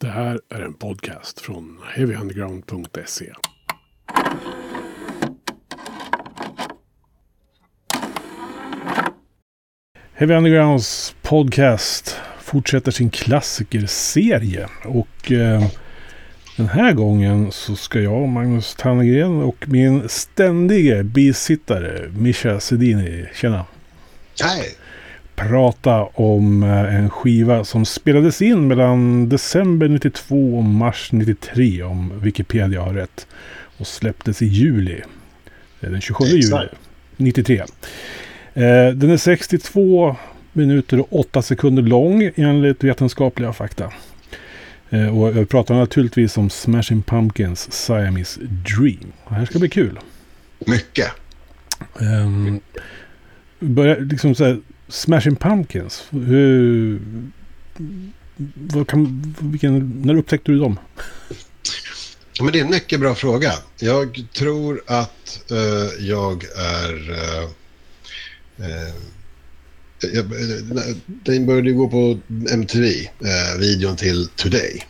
Det här är en podcast från heavyunderground.se. Heavy Undergrounds podcast fortsätter sin klassikerserie. Och eh, den här gången så ska jag, Magnus Tannegren och min ständige bisittare Mischa Sedini, tjena. Hej! Prata om eh, en skiva som spelades in mellan december 92 och mars 93 om Wikipedia har rätt. Och släpptes i juli. Den 27 juli Exakt. 93. Eh, Den är 62 minuter och 8 sekunder lång enligt vetenskapliga fakta. Eh, Och jag pratar naturligtvis om Smashing Pumpkins Siamese Dream. Det här ska bli kul. Mycket. Um, börja liksom så här, Smashing Pumpkins. Hur, vad kan, vilken, när upptäckte du dem? Men det är en mycket bra fråga. Jag tror att eh, jag är... Uh, jag, eh, den började gå på MTV, eh, videon till Today.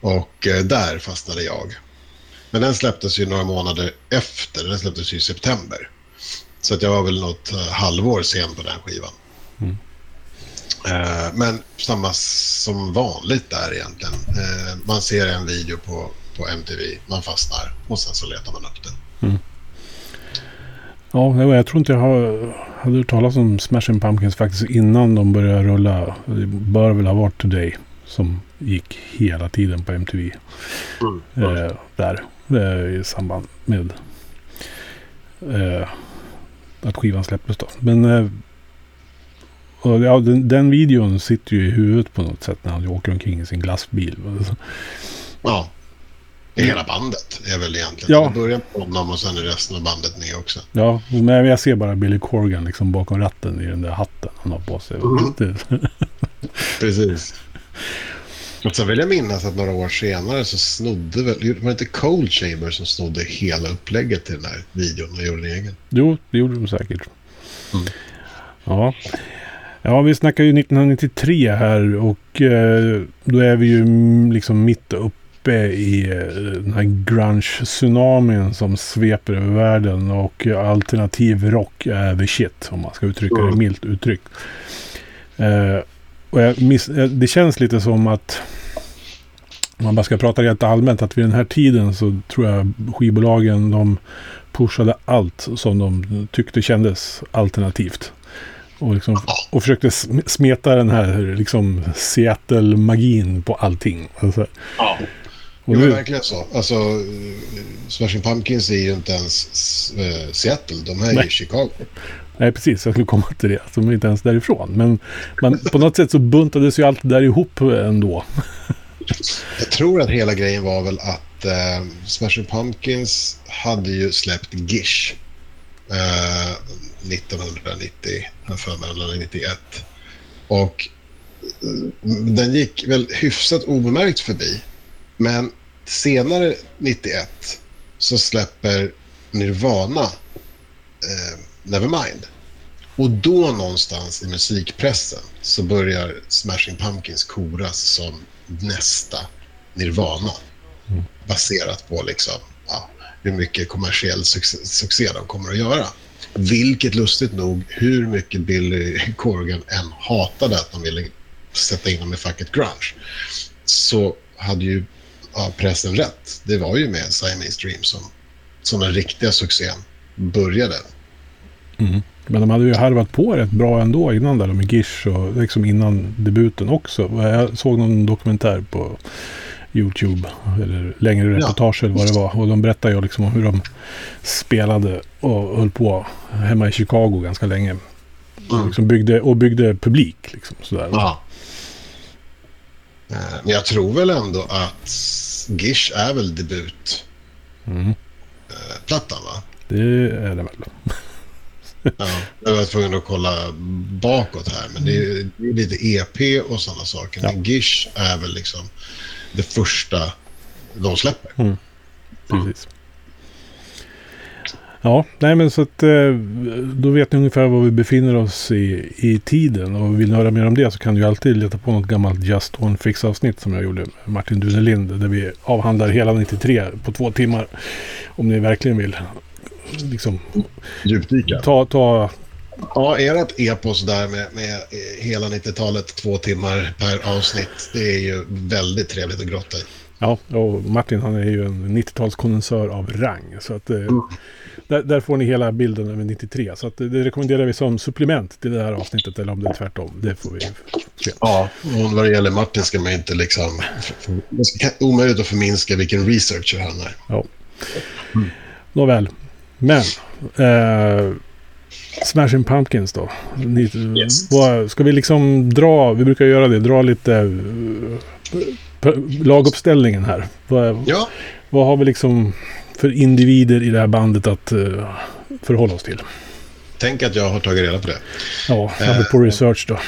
Och där fastnade jag. Men den släpptes ju några månader efter. Den släpptes ju i september. Så att jag var väl något eh, halvår sen på den skivan. Mm. Eh, men samma som vanligt där egentligen. Eh, man ser en video på, på MTV, man fastnar och sen så letar man upp den. Ja, jag tror inte jag har, hade hört talas om Smashing Pumpkins faktiskt innan de började rulla. Det bör väl ha varit Today som gick hela tiden på MTV. Eh, där eh, i samband med eh, att skivan släpptes då. Men eh, och, ja, den, den videon sitter ju i huvudet på något sätt när han åker omkring i sin glassbil. Ja. Hela bandet är väl egentligen. Ja. Det börjar med honom och sen är resten av bandet med också. Ja, men jag ser bara Billy Corgan liksom bakom ratten i den där hatten han har på sig. Mm. Det- Precis. Och sen vill jag minnas att några år senare så snodde väl, var det inte Cold Chamber som snodde hela upplägget till den här videon och gjorde en egen? Jo, det gjorde de säkert. Mm. Ja. ja, vi snackar ju 1993 här och eh, då är vi ju liksom mitt uppe i eh, den här grunge-tsunamin som sveper över världen och alternativ rock är the shit om man ska uttrycka det Mm. milt uttryckt. Eh, och jag miss, eh, det känns lite som att om man bara ska prata rent allmänt att vid den här tiden så tror jag skivbolagen de pushade allt som de tyckte kändes alternativt. Och, liksom, och försökte sm- smeta den här liksom Seattle-magin på allting. Alltså, Ja. och Det var verkligen så. Alltså, eh, Smashing Pumpkins är ju inte ens eh, Seattle, de här är Nej. i Chicago nej, precis. Jag skulle komma till det. Alltså, de är inte ens därifrån. Men man, på något sätt så buntades ju allt det där ihop ändå. Jag tror att hela grejen var väl att eh, Smashing Pumpkins hade ju släppt Gish eh, 1990, för mig, eller 91. Och eh, den gick väl hyfsat obemärkt förbi. Men senare 91 så släpper Nirvana eh, Nevermind. Och då någonstans i musikpressen så börjar Smashing Pumpkins koras som nästa Nirvana. Baserat på liksom, ja, hur mycket kommersiell succé, succé de kommer att göra. Vilket lustigt nog, hur mycket Billy Corgan än hatade att de ville sätta in dem i facket grunge, så hade ju ja, pressen rätt. Det var ju med Siamese Dream som, som den riktiga succén började. Men de hade ju harvat på rätt bra ändå innan där med Gish och liksom innan debuten också. Jag såg någon dokumentär på YouTube eller längre Ja. reportage eller vad det var. Och de berättade ju liksom om hur de spelade och höll på hemma i Chicago ganska länge. Mm. Liksom byggde, och byggde publik liksom sådär. Ja. Eh, Men jag tror väl ändå att Gish är väl debutplattan, Mm. va? Det är det väl. Ja, jag var tvungen att kolla bakåt här, men det är, det är lite EP och sådana saker. Ja. Men Gish är väl liksom det första de släpper. Precis. Ja, nej men så att eh, då vet ni ungefär var vi befinner oss i, i tiden. Och vill ni höra mer om det så kan du ju alltid leta på något gammalt Just One Fix avsnitt som jag gjorde med Martin Dunelind. Där vi avhandlar hela 93 på två timmar. Om ni verkligen vill liksom Djupdyka. ta, ta Ja, ert epos där med, med eh, hela 90-talet, två timmar per avsnitt. Det är ju väldigt trevligt att grotta i. Ja, och Martin han är ju en 90-talskondensör av rang. Så att, eh, där, där får ni hela bilden över 93. Så att, eh, det rekommenderar vi som supplement till det här avsnittet. Eller om det är tvärtom. Det får vi se. Ja, och vad det gäller Martin ska man inte liksom... Det ska omöjligt att förminska vilken researcher han är. Ja. Nåväl. Men. Eh, Smashing Pumpkins då. Ni, Yes. vad, ska vi liksom dra, vi brukar göra det, dra lite eh, laguppställningen här. Vad, Ja, vad har vi liksom för individer i det här bandet att eh, förhålla oss till? tänk att jag har tagit reda på det. Ja, apropå research då.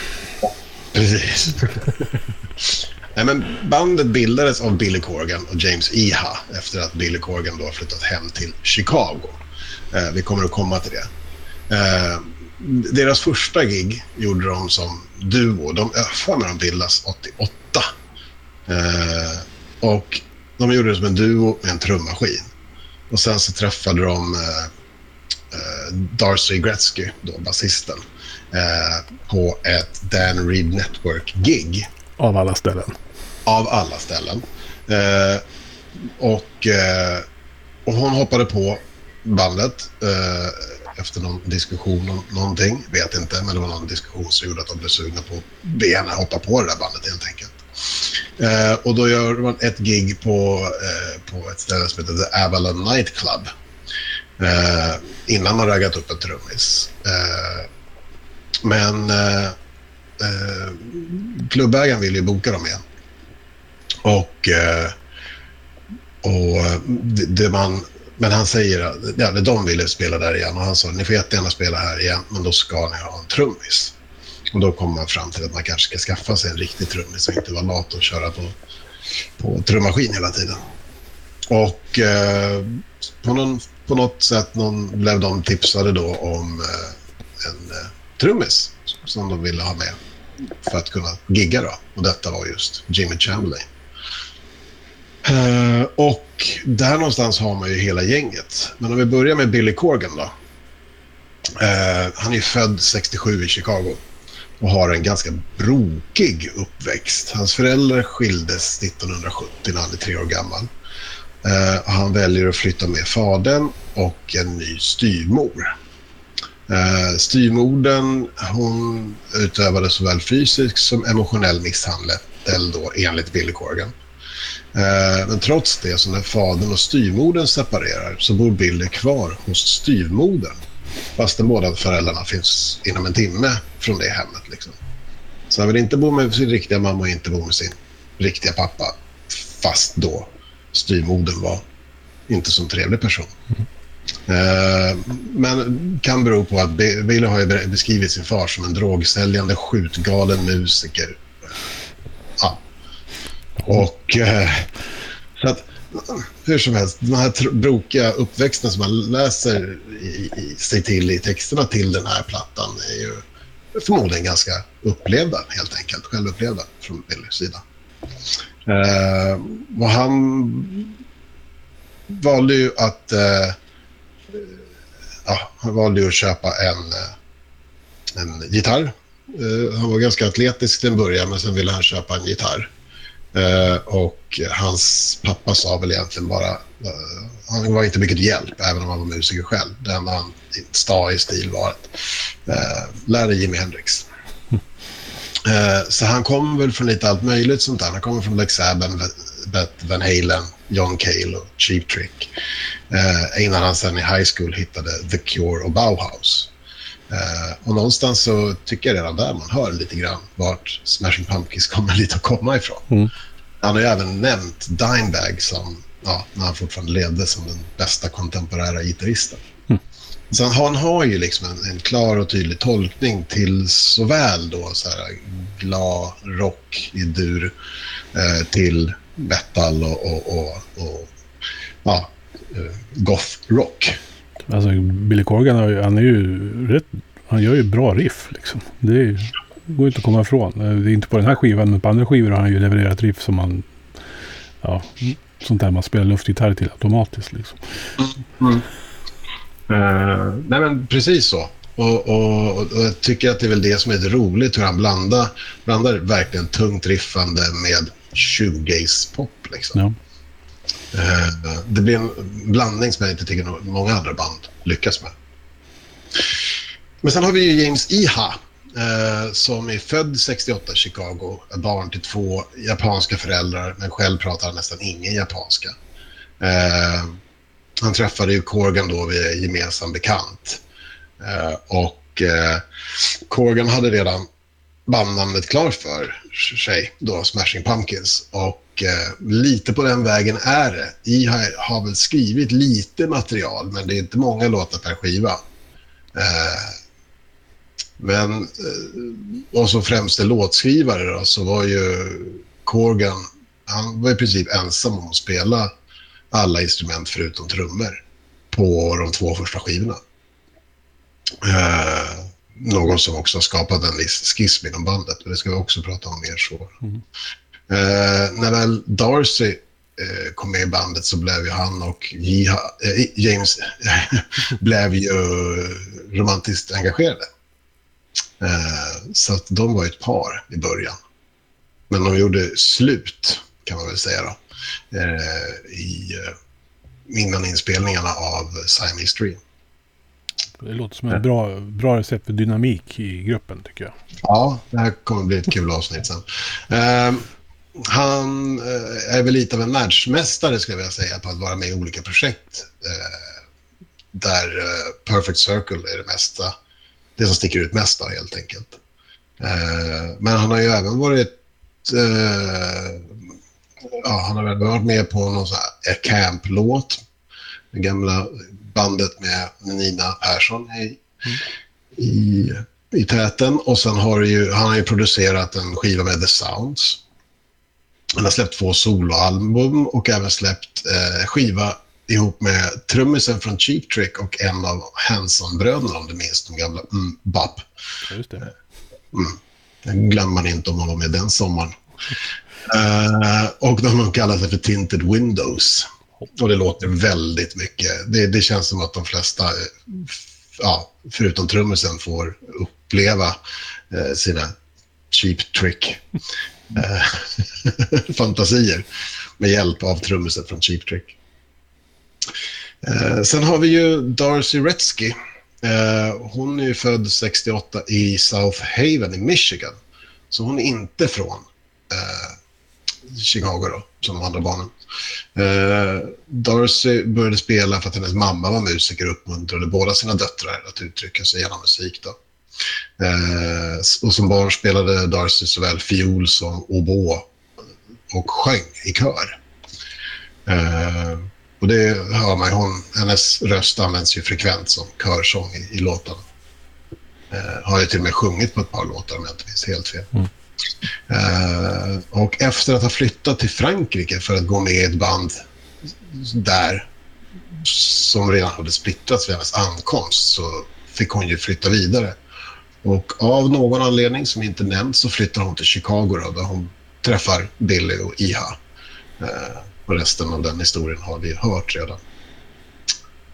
Precis. Nej, men bandet bildades av Billy Corgan och James Iha efter att Billy Corgan då flyttat hem till Chicago. Eh, vi kommer att komma till det. Eh, deras första gig gjorde de som duo. De, för mig de bildades 88. Eh, och de gjorde det som en duo med en trummaskin. Och sen så träffade de eh, eh, Darcy Gretzky, då basisten, eh, på ett Dan Reed Network-gig Av alla ställen. av alla ställen. Och, och hon hoppade på bandet eh, efter någon diskussion om någonting. Vet inte, men det var någon diskussion som gjorde att de blev sugna på att och hoppa på det där bandet helt enkelt. Eh, och då gör man ett gig på, eh, på ett ställe som heter The Avalon Night Club. Eh, innan man raggat upp en trummis. Eh, men eh, eh, klubbägaren ville ju boka dem igen. Och, eh, och eh, det, det man, men han säger att ja, de ville spela där igen och han sa ni får jättegärna spela här igen men då ska ni ha en trummis. Och då kommer man fram till att man kanske ska skaffa sig en riktig trummis och inte vara lat och köra på, på trummaskin hela tiden. Och eh, på, någon, på något sätt någon, blev de tipsade då om eh, en eh, trummis som de ville ha med för att kunna gigga då. Och detta var just Jimmy Chamberlain. Eh, och där någonstans har man ju hela gänget. Men om vi börjar med Billy Corgan då. Eh, han är ju född 67 i Chicago och har en ganska brokig uppväxt. Hans föräldrar skildes 1970 när han är tre år gammal. Eh, han väljer att flytta med fadern och en ny styvmor. Eh, uh, styrmodern hon utövade såväl fysisk som emotionell misshandel då, enligt Billy Corgan. Eh, men trots det, så när fadern och styrmodern separerar så bor Billy kvar hos styrmodern. Fastän båda föräldrarna finns inom en timme från det hemmet. Liksom. Så han vill inte bo med sin riktiga mamma och inte bo med sin riktiga pappa. Fast då styrmodern var inte så trevlig person. Eh, men kan bero på att Billy har beskrivit sin far som en drogsäljande, skjutgalen musiker. Och eh, så att hur som helst, den här brokiga uppväxten som man läser i, i, sig till i texterna till den här plattan är ju förmodligen ganska upplevda, helt enkelt. Självupplevda från Billys sida. Eh, och han valde ju att eh, ja, han valde ju att köpa en, eh, en gitarr. Eh, han var ganska atletisk till en början, men sen ville han köpa en gitarr. Eh, och hans pappa sa väl egentligen bara... Eh, han var inte mycket till hjälp, även om han var musiker själv. Det enda han sta i stil var att eh, lära Jimi Hendrix. Eh, så han kom väl från lite allt möjligt sånt där. Han kommer från Black Sabbath, Van Halen, John Cale och Cheap Trick. Eh, innan han sen i high school hittade The Cure och Bauhaus. Eh, och någonstans så tycker jag redan där man hör lite grann vart Smashing Pumpkins kommer lite att komma ifrån. Mm. Han har ju även nämnt Dimebag som, ja, när han fortfarande levde som den bästa kontemporära gitarristen. Så han, han har ju liksom en, en klar och tydlig tolkning till såväl då så här glad rock i dur eh, till metal och, och, och, och ja, eh, goth rock. Alltså Billy Corgan, han är ju rätt... Han gör ju bra riff liksom. Det ju, går inte att komma ifrån. Det är inte på den här skivan, men på andra skivor har han ju levererat riff som man... Ja, sånt där man spelar luftgitarr till automatiskt liksom. Mm. Uh, nej men precis så. Och, och, och, jag tycker att det är väl det som är det roligt, hur han blandar, blandar verkligen tungt riffande med shoegaze-pop. Liksom. Ja. Eh, det blir en blandning som jag inte tycker många andra band lyckas med. Men sen har vi ju James Iha eh, som är född 68 i Chicago, är barn till två japanska föräldrar, men själv pratar han nästan ingen japanska. Eh, han träffade ju Corgan då via gemensam bekant. Och Corgan hade redan bandnamnet klart för sig, då Smashing Pumpkins. Och eh, lite på den vägen är det. I har, har väl skrivit lite material, men det är inte många låtar per skiva. Eh, men, eh, och som främste låtskrivare då, så var ju Corgan, han var i princip ensam om att spela alla instrument förutom trummor på de två första skivorna. Eh, någon som också har skapat en viss schism inom bandet, men det ska vi också prata om mer så. Mm. Eh, när väl Darcy eh, kom med i bandet så blev ju han och Jiha, eh, James blev ju romantiskt engagerade. Eh, så att de var ett par i början. Men de gjorde slut, kan man väl säga då, eh, i, innan inspelningarna av Siamese Dream. Det låter som ett bra, bra recept för dynamik i gruppen tycker jag. Ja, det här kommer bli ett kul avsnitt sen. Uh, han uh, är väl lite av en världsmästare skulle jag vilja säga på att vara med i olika projekt. Uh, där Perfect Circle är det mesta, det som sticker ut mest av helt enkelt. men han har ju även varit ja, han har väl varit med på någon sån här camp-låt. Den gamla bandet med Nina Persson i, mm. i, i täten. Och sen har ju, han har ju producerat en skiva med The Sounds. Han har släppt två soloalbum och även släppt eh, skiva ihop med trummisen från Cheap Trick och en av Hanson-bröderna, om du minns de gamla mm, Bap. Just det. Mm. Den glömmer man inte om man var med den sommaren. uh, och de kallar sig för Tinted Windows. Och det låter väldigt mycket. Det, det känns som att de flesta, eh, ja, förutom trummisen, får uppleva eh, sina cheap trick eh, fantasier med hjälp av trummisen från Cheap Trick. Eh, sen har vi ju Darcy Retzky. Eh, hon är ju född 68 i South Haven i Michigan. Så hon är inte från eh, Chicago då, som de andra barnen. Eh, Darcy började spela för att hennes mamma var musiker och uppmuntrade båda sina döttrar att uttrycka sig genom musik. Då. Eh, och som barn spelade Darcy såväl fiol som oboe och sjöng i kör. Eh, och det hör man hon, hennes röst används ju frekvent som körsång i, i låtarna. Eh, har ju till och med sjungit på ett par låtar om jag inte minns helt fel. Mm. Uh, och efter att ha flyttat till Frankrike för att gå med i ett band där som redan hade splittrats vid hennes ankomst så fick hon ju flytta vidare. Och av någon anledning som inte nämnts så flyttar hon till Chicago då, där hon träffar Billy och Iha. Uh, och resten av den historien har vi hört redan.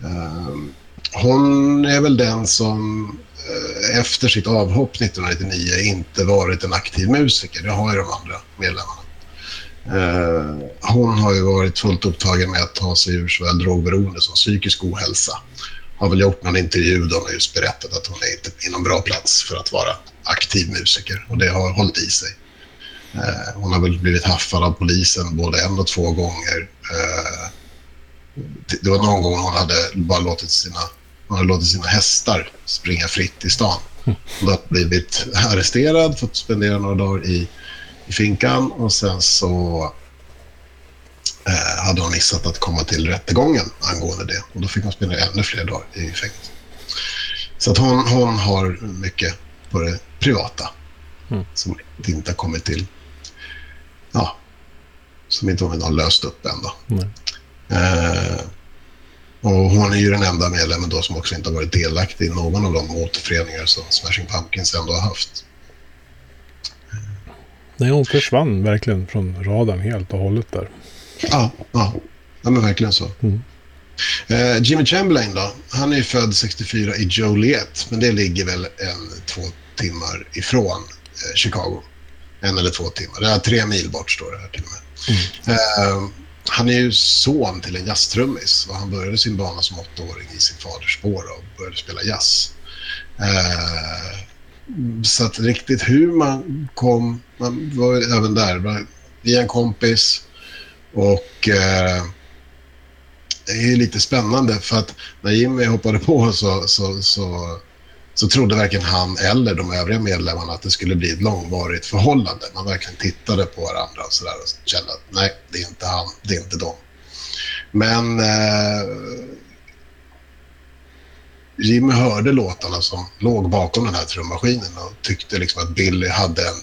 Uh, hon är väl den som Eh, efter sitt avhopp 1999 inte varit en aktiv musiker. Det har ju de andra medlemmarna. Eh, hon har ju varit fullt upptagen med att ta sig ur såväl drogberoende som psykisk ohälsa. Har väl gjort någon intervju där hon just berättat att hon är inte någon bra plats för att vara aktiv musiker och det har hållit i sig. Eh, hon har väl blivit haffad av polisen både en och två gånger. Eh, det var någon gång hon hade bara låtit sina hon har låtit sina hästar springa fritt i stan. Hon har blivit arresterad, fått spendera några dagar i, i finkan och sen så eh, hade hon missat att komma till rättegången angående det. Och då fick hon spendera ännu fler dagar i fängelse. Så att hon, hon har mycket på det privata mm. som inte har kommit till... Ja, som inte hon har löst upp än. Då. Mm. Eh, Och hon är ju den enda medlemmen då som också inte har varit delaktig i någon av de återföreningar som Smashing Pumpkins ändå har haft. Nej, hon försvann verkligen från radarn helt och hållet där. Ja, ja. ja men verkligen så. Mm. Eh, Jimmy Chamberlain då? Han är ju född 64 i Joliet, men det ligger väl en, två timmar ifrån eh, Chicago. En eller två timmar. Det är tre mil bort står det här till och med. Mm. Eh, han är ju son till en jazztrummis och han började sin bana som åttaåring i sin faders spår och började spela jazz. Eh, så att riktigt hur man kom, man var även där via en kompis och eh, det är lite spännande för att när Jimmy hoppade på så, så, så, så trodde varken han eller de övriga medlemmarna att det skulle bli ett långvarigt förhållande. Man verkligen tittade på varandra och, så där och kände att nej, det är inte han, det är inte de. Men eh, Jimmy hörde låtarna som låg bakom den här trummaskinen och tyckte liksom att Billy hade en...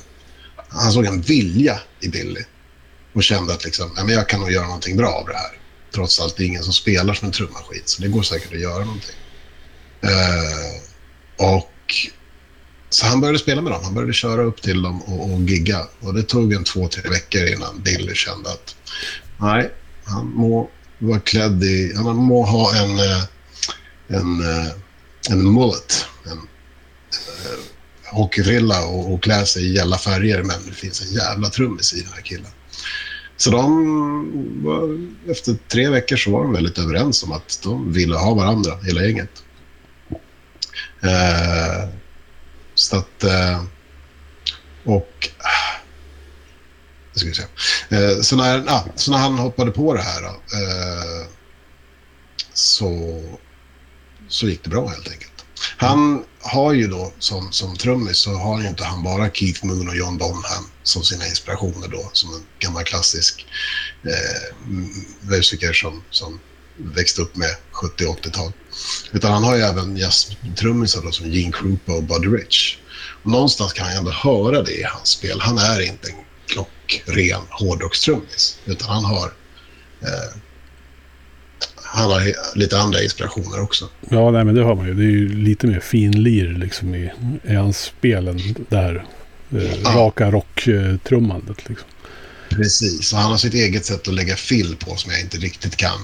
Han såg en vilja i Billy och kände att liksom, nej, men jag kan nog göra någonting bra av det här. Trots allt, det är ingen som spelar som en trummaskin, så det går säkert att göra någonting. Eh, och så han började spela med dem. Han började köra upp till dem och, och gigga. Och det tog en två, tre veckor innan Dilly kände att nej, han må vara klädd i... Han må ha en, eh, en, eh, en mullet. En, eh, en hockeyfrilla och, och klä sig i gälla färger, men det finns en jävla trummis i den här killen. Så de var, efter tre veckor så var de väldigt överens om att de ville ha varandra, hela gänget. Eh, så att... Eh, och... Ska vi se. Eh, så, när, ah, så när han hoppade på det här då, eh, så, så gick det bra helt enkelt. Han har ju då som, som trummis så har ju inte han bara Keith Moon och John Bonham som sina inspirationer då, som en gammal klassisk eh, musiker som, som växte upp med 70 80-tal. Utan han har ju även jazztrummisar som Gene Krupa och Buddy Rich. Och någonstans kan han ändå höra det i hans spel. Han är inte en klockren hårdrockstrummis, utan han har eh, han har lite andra inspirationer också. Ja, nej, men det har man ju. Det är ju lite mer finlir liksom i, i hans spelen där. Eh, ja. Raka rocktrummandet liksom. Precis, och han har sitt eget sätt att lägga fill på som jag inte riktigt kan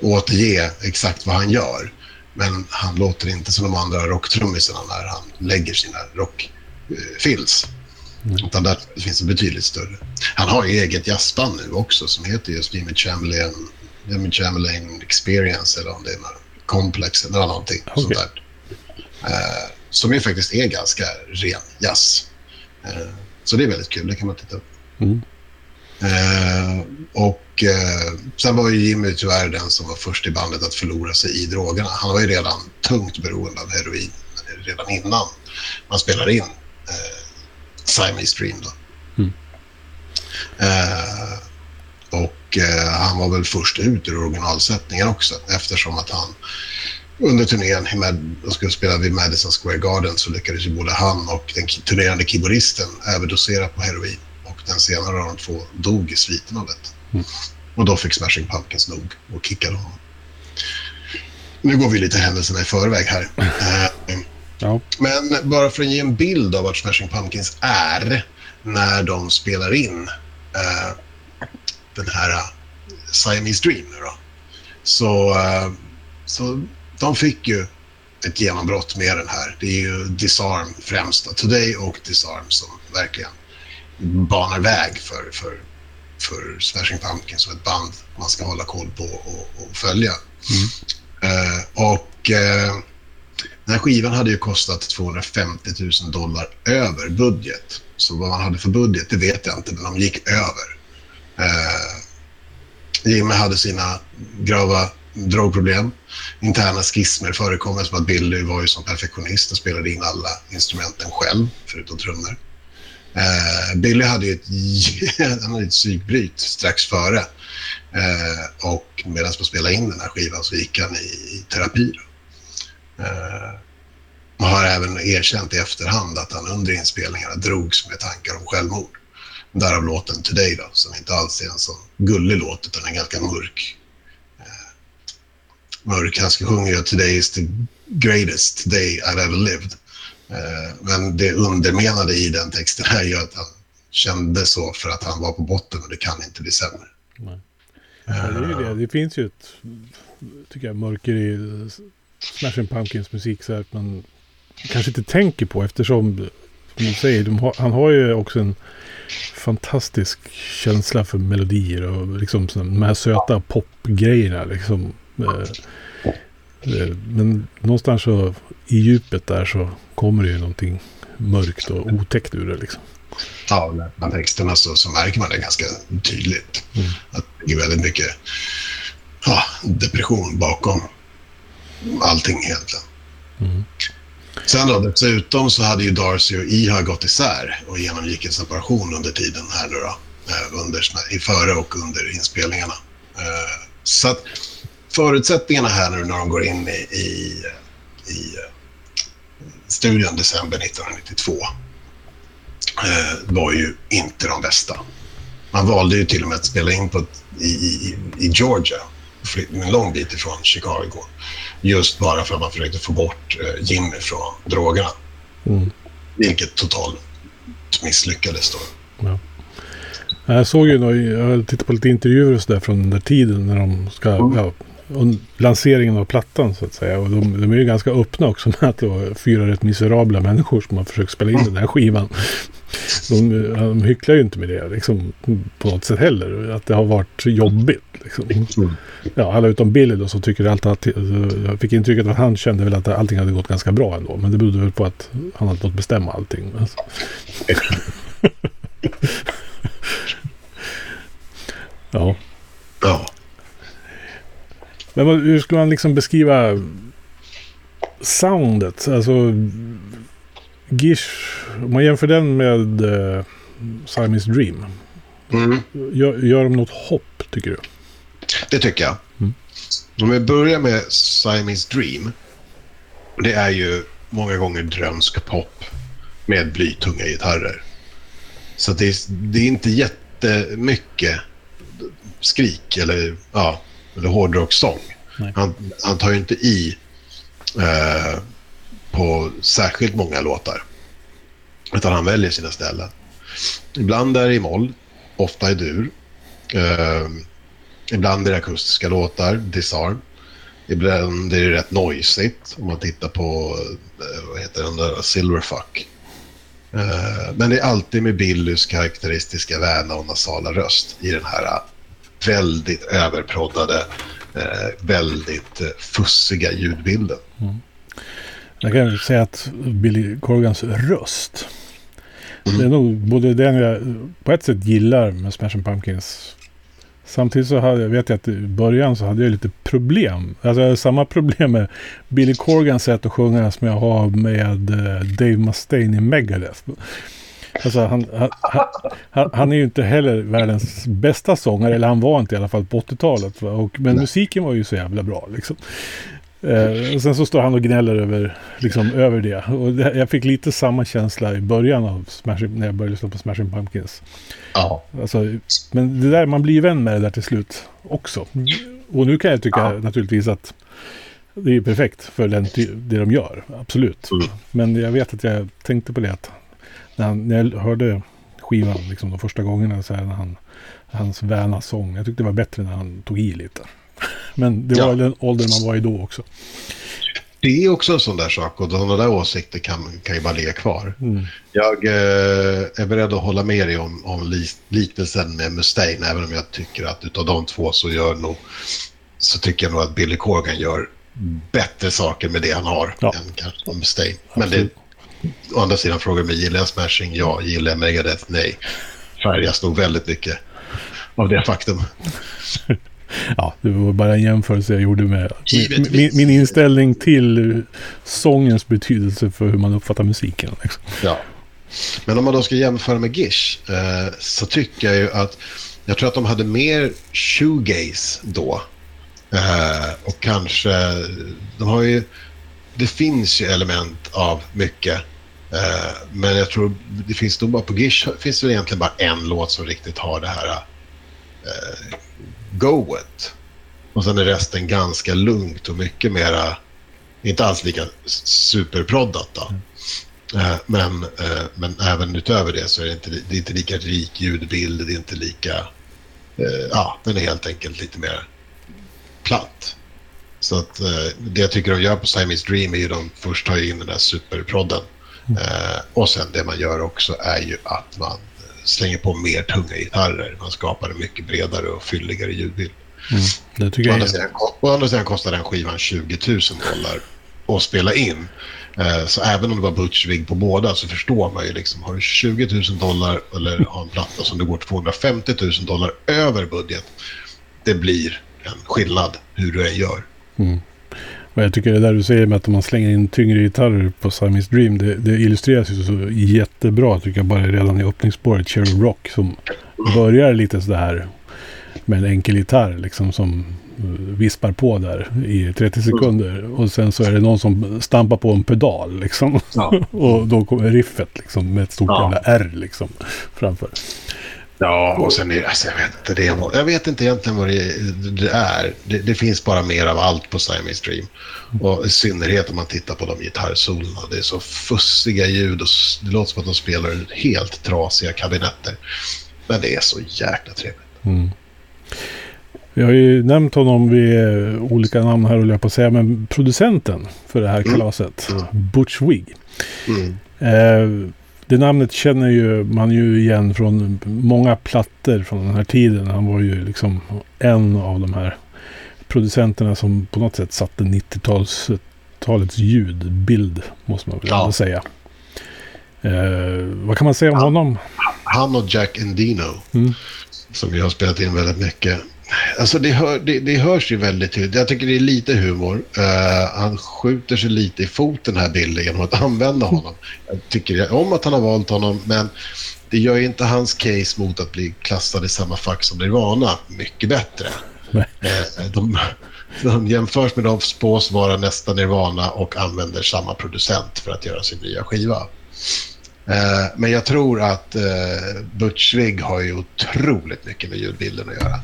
återge exakt vad han gör. Men han låter inte som de andra rocktrummisarna när han lägger sina rockfills. Mm. Utan där finns det betydligt större. Han har ju eget jazzband nu också som heter just Jimmy Chamberlain Jimmy Chamberlain Experience eller om det är Complex eller någonting okay. sånt där. Eh, som ju faktiskt är ganska ren jazz. Eh, så det är väldigt kul, det kan man titta upp. Mm. Eh, och eh, sen var ju Jimmy tyvärr den som var först i bandet att förlora sig i drogerna. Han var ju redan tungt beroende av heroin redan innan man spelar in eh, Siamese Dream. Då. Mm. Eh, och eh, han var väl först ut ur originalsättningen också eftersom att han under turnén, de skulle spela vid Madison Square Garden, så lyckades ju både han och den turnerande keyboardisten överdosera på heroin. Den senare av de två dog i sviten av det. Mm. Och då fick Smashing Pumpkins nog och kickade honom. Nu går vi lite händelserna i förväg här. Eh, ja. Men bara för att ge en bild av vart Smashing Pumpkins är när de spelar in eh, den här uh, Siamese Dream då. Så, uh, så de fick ju ett genombrott med den här. Det är ju Disarm främst, då. Today och Disarm som verkligen banar väg för, för, för Smashing Pumpkins som ett band man ska hålla koll på och, och följa. Mm. Uh, och uh, den här skivan hade ju kostat 250 000 dollar över budget. Så vad man hade för budget, det vet jag inte, men de gick över. Eh, Jimmy hade sina grava drogproblem. Interna skismer förekom som att Billy var ju som perfektionist och spelade in alla instrumenten själv, förutom trummor. Eh, Billy hade ju ett, han hade ett psykbryt strax före. Eh, och medan man spelade in den här skivan så gick han i, i terapi. Eh, och har även erkänt i efterhand att han under inspelningarna drogs med tankar om självmord. Därav låten Today då, som inte alls är en så gullig låt utan en ganska mörk. Eh, mörk. Han sjunger ju “Today is the greatest day I've ever lived”. Eh, men det undermenade i den texten är ju att han kände så för att han var på botten och det kan inte bli sämre. Nej. Ja, det, är ju det. det finns ju ett tycker jag, mörker i Smashing Pumpkins musik så att man kanske inte tänker på eftersom, som du säger, har, han har ju också en fantastisk känsla för melodier och liksom de här söta popgrejerna. Liksom. Eh, eh, men någonstans så i djupet där så kommer det ju någonting mörkt och otäckt ur det. Liksom. Ja, när texterna så, så märker man det ganska tydligt. Mm. Att det är väldigt mycket ja, depression bakom allting egentligen. Mm. Sen då, dessutom så hade ju Darcy och Iha gått isär och genomgick en separation under tiden här nu då. Eh, under, före och under inspelningarna. Eh, så att förutsättningarna här nu när de går in i, i, i studion december 1992 eh, var ju inte de bästa. Man valde ju till och med att spela in på, i, i, i Georgia, en lång bit ifrån Chicago. Just bara för att man försökte få bort eh, Jimmy från drogerna. Mm. Vilket totalt misslyckades då. Ja. Jag såg ju, jag tittade på lite intervjuer och så där från den där tiden när de ska, mm. ja, lanseringen av plattan så att säga. Och de, de är ju ganska öppna också med att det var fyra rätt miserabla människor som har försökt spela in den här skivan. De, de hycklar ju inte med det liksom, på något sätt heller. Att det har varit jobbigt. Liksom. Ja, alla utom Billy då som tycker allt att... Jag fick intrycket att han kände väl att allting hade gått ganska bra ändå. Men det berodde väl på att han hade fått bestämma allting. Alltså. ja. Ja. Men hur skulle man liksom beskriva soundet? Alltså Gish, om man jämför den med uh, Simon's Dream. Mm. Gör, gör de något hopp, tycker du? Det tycker jag. Mm. Om vi börjar med Simon's Dream. Det är ju många gånger drömsk pop med blytunga gitarrer. Så det är, det är inte jättemycket skrik eller, ja, eller hårdrockssång. Han, han tar ju inte i eh, på särskilt många låtar. Utan han väljer sina ställen. Ibland är det i moll, ofta i dur. Eh, ibland är det akustiska låtar, disarm. Ibland är det rätt noisigt om man tittar på, eh, vad heter den där, Silverfuck. Eh, men det är alltid med Billys karaktäristiska väna och nasala röst i den här väldigt överproddade, väldigt fussiga ljudbilden. Mm. Jag kan säga att Billy Corgans röst. Mm. Det är nog både den jag på ett sätt gillar med Smashing Pumpkins. Samtidigt så hade, vet jag att i början så hade jag lite problem. Alltså jag hade samma problem med Billy Corgans sätt att sjunga som jag har med eh, Dave Mustaine i Megadeth. Alltså han, han, han, han, är ju inte heller världens bästa sångare, eller han var inte i alla fall på 80-talet. Men musiken var ju så jävla bra liksom. Eh, och sen så står han och gnäller över, liksom, över det. Och det, jag fick lite samma känsla i början av Smashing, när jag började lyssna på Smashing Pumpkins. Ja. Alltså, men det där, man blir ju vän med det där till slut också. Och nu kan jag tycka ja. naturligtvis att det är perfekt för den, det de gör. Absolut. Mm. Men jag vet att jag tänkte på det att när, jag hörde skivan liksom, de första gångerna så här, när han, hans väna sång. Jag tyckte det var bättre när han tog i lite. Men det var ja. den åldern man var i då också. Det är också en sån där sak och sådana där åsikter kan, kan ju bara ligga kvar. Mm. Jag eh, är beredd att hålla med dig om, om liknelsen med Mustaine, även om jag tycker att utav de två så gör nog, så tycker jag nog att Billy Corgan gör bättre saker med det han har ja. än kanske Mustaine. Men det, å andra sidan frågar mig, gillar jag Smashing? Ja. Gillar jag Megadeth? Nej. Färgas nog väldigt mycket av det faktum. Ja, det var bara en jämförelse jag gjorde med min, min, inställning till sångens betydelse för hur man uppfattar musiken. Liksom. Ja. Men om man då ska jämföra med Gish eh, så tycker jag ju att jag tror att de hade mer shoegaze då. Eh, och kanske, de har ju, det finns ju element av mycket. Eh, men jag tror det finns nog bara på Gish finns det egentligen bara en låt som riktigt har det här eh, goet. Och sen är resten ganska lugnt och mycket mera, inte alls lika superproddat då. Eh, Men, eh, men även utöver det så är det inte, det är inte lika rik ljudbild, det är inte lika... eh, Ja, den är helt enkelt lite mer platt. Så att eh, det jag tycker de gör på Siamese Dream är ju de först tar in den där superprodden. Eh, och sen det man gör också är ju att man slänger på mer tunga gitarrer. Man skapar en mycket bredare och fylligare ljudbild. Mm. Det tycker Å andra, sidan, å andra sidan kostar den skivan 20 000 dollar att spela in. Eh, Så även om det var Butch Vig på båda så förstår man ju liksom, har du 20 000 dollar eller har en platta som du går 250 000 dollar över budget, det blir en skillnad hur du än gör. Mm. Och jag tycker det där du säger med att man slänger in tyngre gitarrer på Siamese Dream. Det, det illustreras ju så jättebra tycker jag bara redan i öppningsspåret Cherry Rock. Som börjar lite sådär med en enkel gitarr liksom som eh, vispar på där i 30 sekunder. Och sen så är det någon som stampar på en pedal liksom. Ja. och då kommer riffet liksom med ett stort Ja. jävla R liksom framför. Ja, och sen är alltså, jag vet inte, det är, jag vet inte egentligen vad det, det är. Det, det finns bara mer av allt på Siamese Dream. Och i synnerhet om man tittar på de gitarrsolorna. Det är så fussiga ljud och det låter som att de spelar helt trasiga kabinetter. Men det är så jäkla trevligt. Mm. Vi har ju nämnt honom vid olika namn här, håller jag på att säga. Men producenten för det här Mm. kalaset, Mm. Butch Wig. Mm. Eh, det namnet känner ju man ju igen från många plattor från den här tiden. Han var ju liksom en av de här producenterna som på något sätt satte 90-tals talets ljudbild, måste man väl Ja. ändå säga. Eh, vad kan man säga om Ja. honom? Han och Jack Endino, Mm. som ju har spelat in väldigt mycket. Alltså det, hör, det, det hörs ju väldigt tydligt. Jag tycker det är lite humor. Uh, han skjuter sig lite i foten här Billy genom att använda honom. Jag tycker om att han har valt honom, men det gör ju inte hans case mot att bli klassad i samma fack som Nirvana mycket bättre. Uh, de, de jämförs med de spås vara nästa Nirvana och använder samma producent för att göra sin nya skiva. Eh, men jag tror att Butch Vig har ju otroligt mycket med ljudbilden att göra.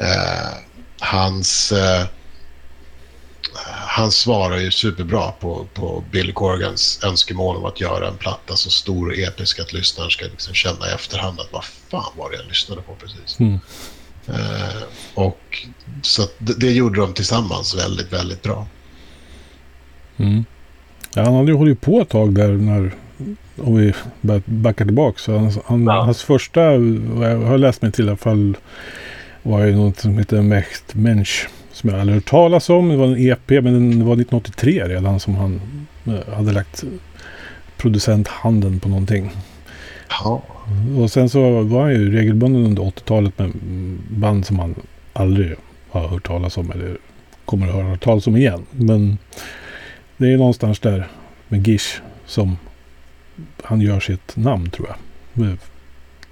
Eh, Hans, eh, han svarar ju superbra på, på Bill Corgans önskemål om att göra en platta så stor och episk att lyssnaren ska liksom känna i efterhand att vad fan var det jag lyssnade på precis. Mm. Eh, och så att det, det gjorde de tillsammans väldigt, väldigt bra. Mm. Ja, han hade ju hållit på ett tag där när, om vi ba- backar tillbaka. Så hans, han, Ja. hans första, jag har läst mig till i alla fall, var ju något som heter Mecht Mensch. Som jag aldrig hört talas om. Det var en EP, men den var 1983 redan som han eh, hade lagt producenthanden på någonting. Ja, Och sen så var han ju regelbunden under 80-talet med band som man aldrig har hört talas om eller kommer att höra talas om igen. Men det är någonstans där med Gish som han gör sitt namn tror jag.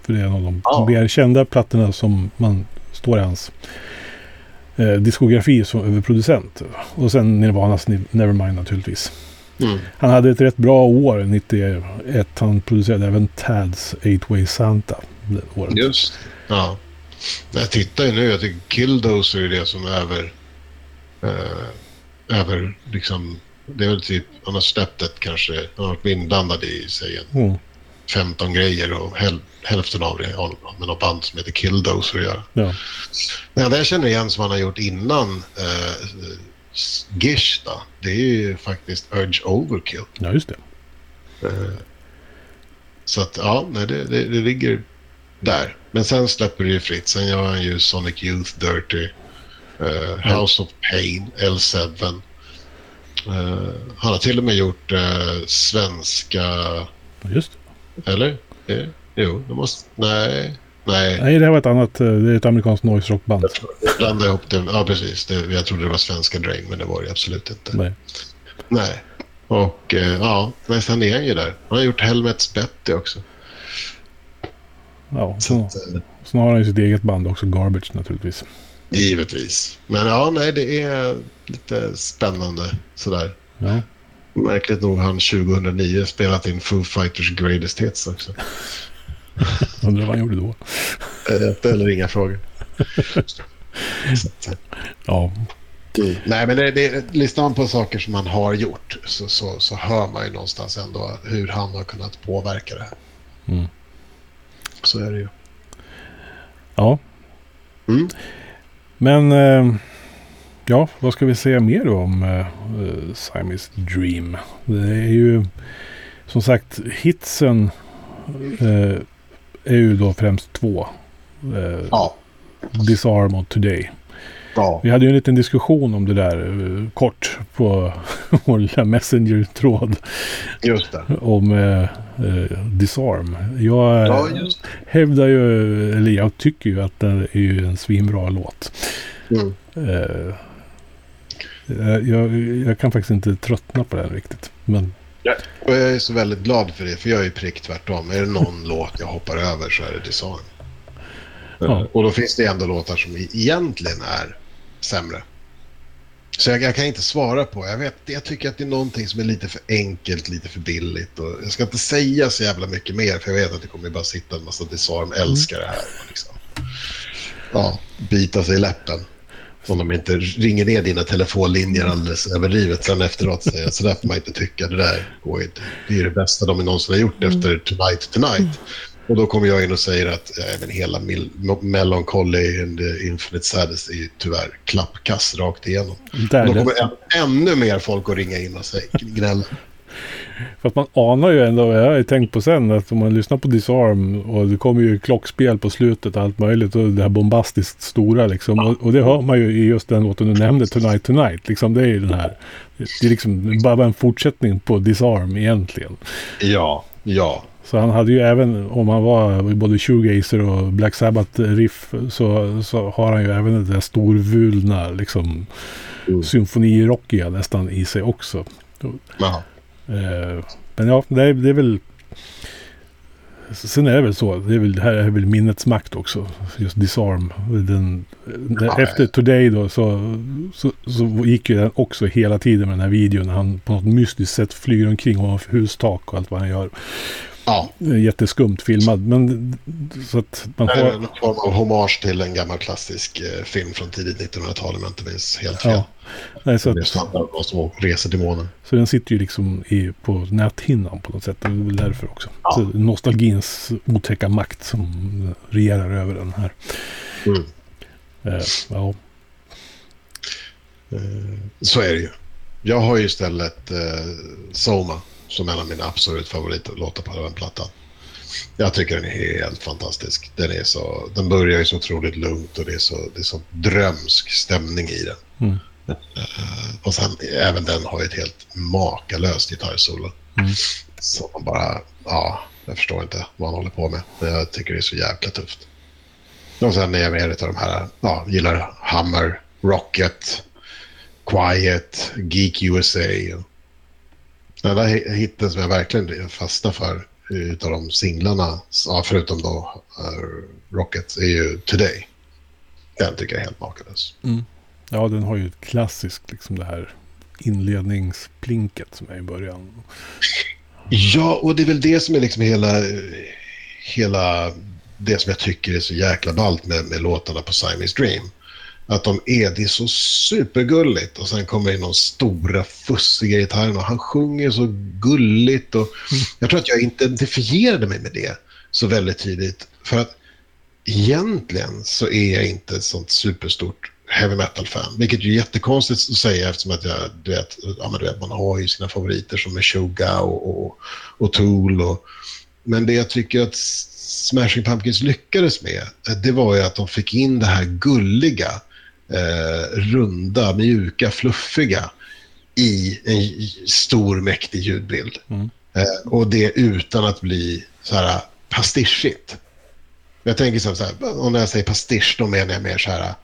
För det är en av de Ja. mer kända plattorna som man står i hans eh, diskografi som överproducent. Och sen Nirvanas Ni- Nevermind naturligtvis. mm. Han hade ett rätt bra år 91. Han producerade även Tads Eight Way Santa det året. just ja. Jag tittar ju nu, jag tycker Killdozer är det som är över... Eh, över liksom... Det är väl typ, han har släppt ett kanske, han har varit inblandad i säg en Mm. 15 grejer och häl, hälften av det har med något band som heter Killdozer att göra. Ja. Det enda jag känner igen som han har gjort innan eh, Gish då, det är ju faktiskt Urge Overkill. ja, just det. Eh, så att ja, nej, det, det, det ligger där. Men sen släpper det ju fritt. Sen gör han ju Sonic Youth Dirty, eh, House of Pain, L7. Eh, han har till och med gjort eh, svenska, Just. Eller? Eh, jo, det måste... Nej, nej. Nej, det här var ett annat. eh, Det är ett amerikanskt noise rockband. Jag blandade ihop det. Ja, precis. Det, jag trodde det var svenska Drain, men det var det absolut inte. Nej. Nej. Och eh, ja, men sen är han ju där. Han har gjort Helmets Betty också. Ja, Så att, eh, sen har han ju sitt eget band också, Garbage naturligtvis. givetvis. Men ja, nej, det är lite spännande sådär. Ja, Märkligt nog han 2009 spelat in Foo Fighters Greatest Hits också. undrar vad han gjorde då. Eh, Ett eller inga frågor. Ja. Mm. Nej, men det, det, lyssnar man på saker som han har gjort så, så, så hör man ju någonstans ändå hur han har kunnat påverka det här. Mm. Så är det ju. Ja. Mm. Men eh, ja, vad ska vi säga mer om eh, eh, Siamese Dream? Det är ju som sagt hitsen eh, är ju då främst två. Eh, Ja. Disarm och Today. Ja. Vi hade ju en liten diskussion om det där eh, kort på vår lilla Messenger-tråd Just det. om eh, eh, Disarm. Jag Ja, hävdar ju, eller jag tycker ju att det är ju en svinbra låt. Mm. Eh, jag, jag kan faktiskt inte tröttna på den riktigt. Men Och jag är så väldigt glad för det, för jag är prick tvärtom. Är det någon låt jag hoppar över så är det Disarm. Ja. Och då finns det ändå låtar som egentligen är sämre. Så jag, jag kan inte svara på. Jag, vet, jag tycker att det är någonting som är lite för enkelt, lite för billigt. Och jag ska inte säga så jävla mycket mer, för jag vet att det kommer bara sitta en massa Disarm älskar det här. Liksom. Ja, bita sig i läppen. Om de inte ringer ner dina telefonlinjer alldeles överdrivet sen efteråt och säger så där får man inte tycka, det där går inte. Det är det bästa de någonsin har gjort efter Tonight Tonight. Och då kommer jag in och säger att ja, även hela Melancholy and the Infinite Sadness är ju tyvärr klappkass rakt igenom. där, Då kommer än, ännu mer folk att ringa in och säga gnälla. För att man anar ju ändå, jag har ju tänkt på sen, att om man lyssnar på Disarm och det kommer ju klockspel på slutet och allt möjligt och det här bombastiskt stora liksom. Och, och det hör man ju i just den låten du nämnde, Tonight Tonight. Liksom det är ju den här, det är liksom bara en fortsättning på Disarm egentligen. Ja, ja. Så han hade ju även, om han var både shoegazer och Black Sabbath-riff, så, så har han ju även det där storvulna, liksom Mm. symfonirockiga nästan i sig också. ja. Eh, men ja, det är, det är väl... Sen är det väl så, det, är väl, här är väl minnets makt också. Just Disarm. Den, den, efter Today då så, så, så gick ju den också hela tiden med den här videon när han på något mystiskt sätt flyger omkring ovanför hustak och allt vad han gör. Ja. Jätteskumt filmad. Men så att man Det är en form av hommage till en gammal klassisk eh, film från tidigt 1900-tal om jag inte minns helt fel. Ja. Nej, så, Det är att, standard som reser månen. så den sitter ju liksom i, på näthinnan på något sätt. Det är väl därför också. Ja. Så nostalgins otäcka makt som regerar över den här. Mm. Eh, ja. Eh, Så är det ju. Jag har ju istället eh, Soma som en av mina absolut favoritlåtar på den plattan. Jag tycker den är helt fantastisk. Den, är så, den börjar ju så otroligt lugnt och det är så, det är så drömsk stämning i den. Mm. Eh, och sen även den har ju ett helt makalöst gitarrsolo. Mm. Så man bara, ja, jag förstår inte vad han håller på med. Men jag tycker det är så jäkla tufft. Och sen är jag mer av de här, ja, gillar Hammer, Rocket, Quiet, Geek USA. Den där hi- hitten som jag verkligen fastnar för utav de singlarna, ja, förutom då eh, Rocket, är ju Today. Den tycker jag är helt makalös. ja, den har ju ett klassiskt liksom det här inledningsplinket som är i början. Ja, och det är väl det som är liksom hela, hela det som jag tycker är så jäkla ballt med, med låtarna på Siamese Dream. Att de är, det är så supergulligt och sen kommer det in de stora fussiga gitarrerna och han sjunger så gulligt och jag tror att jag identifierade mig med det så väldigt tidigt. För att egentligen så är jag inte ett sånt superstort heavy metal-fan. Vilket är jättekonstigt att säga eftersom att jag, du vet, ja, men du vet man har ju sina favoriter som Meshuggah och, och, och Tool. Och, men det jag tycker att Smashing Pumpkins lyckades med, det var ju att de fick in det här gulliga, eh, runda, mjuka, fluffiga i en stor, mäktig ljudbild. Mm. Eh, och det utan att bli så här pastischigt. Jag tänker så här, och när jag säger pastisch, då menar jag mer så här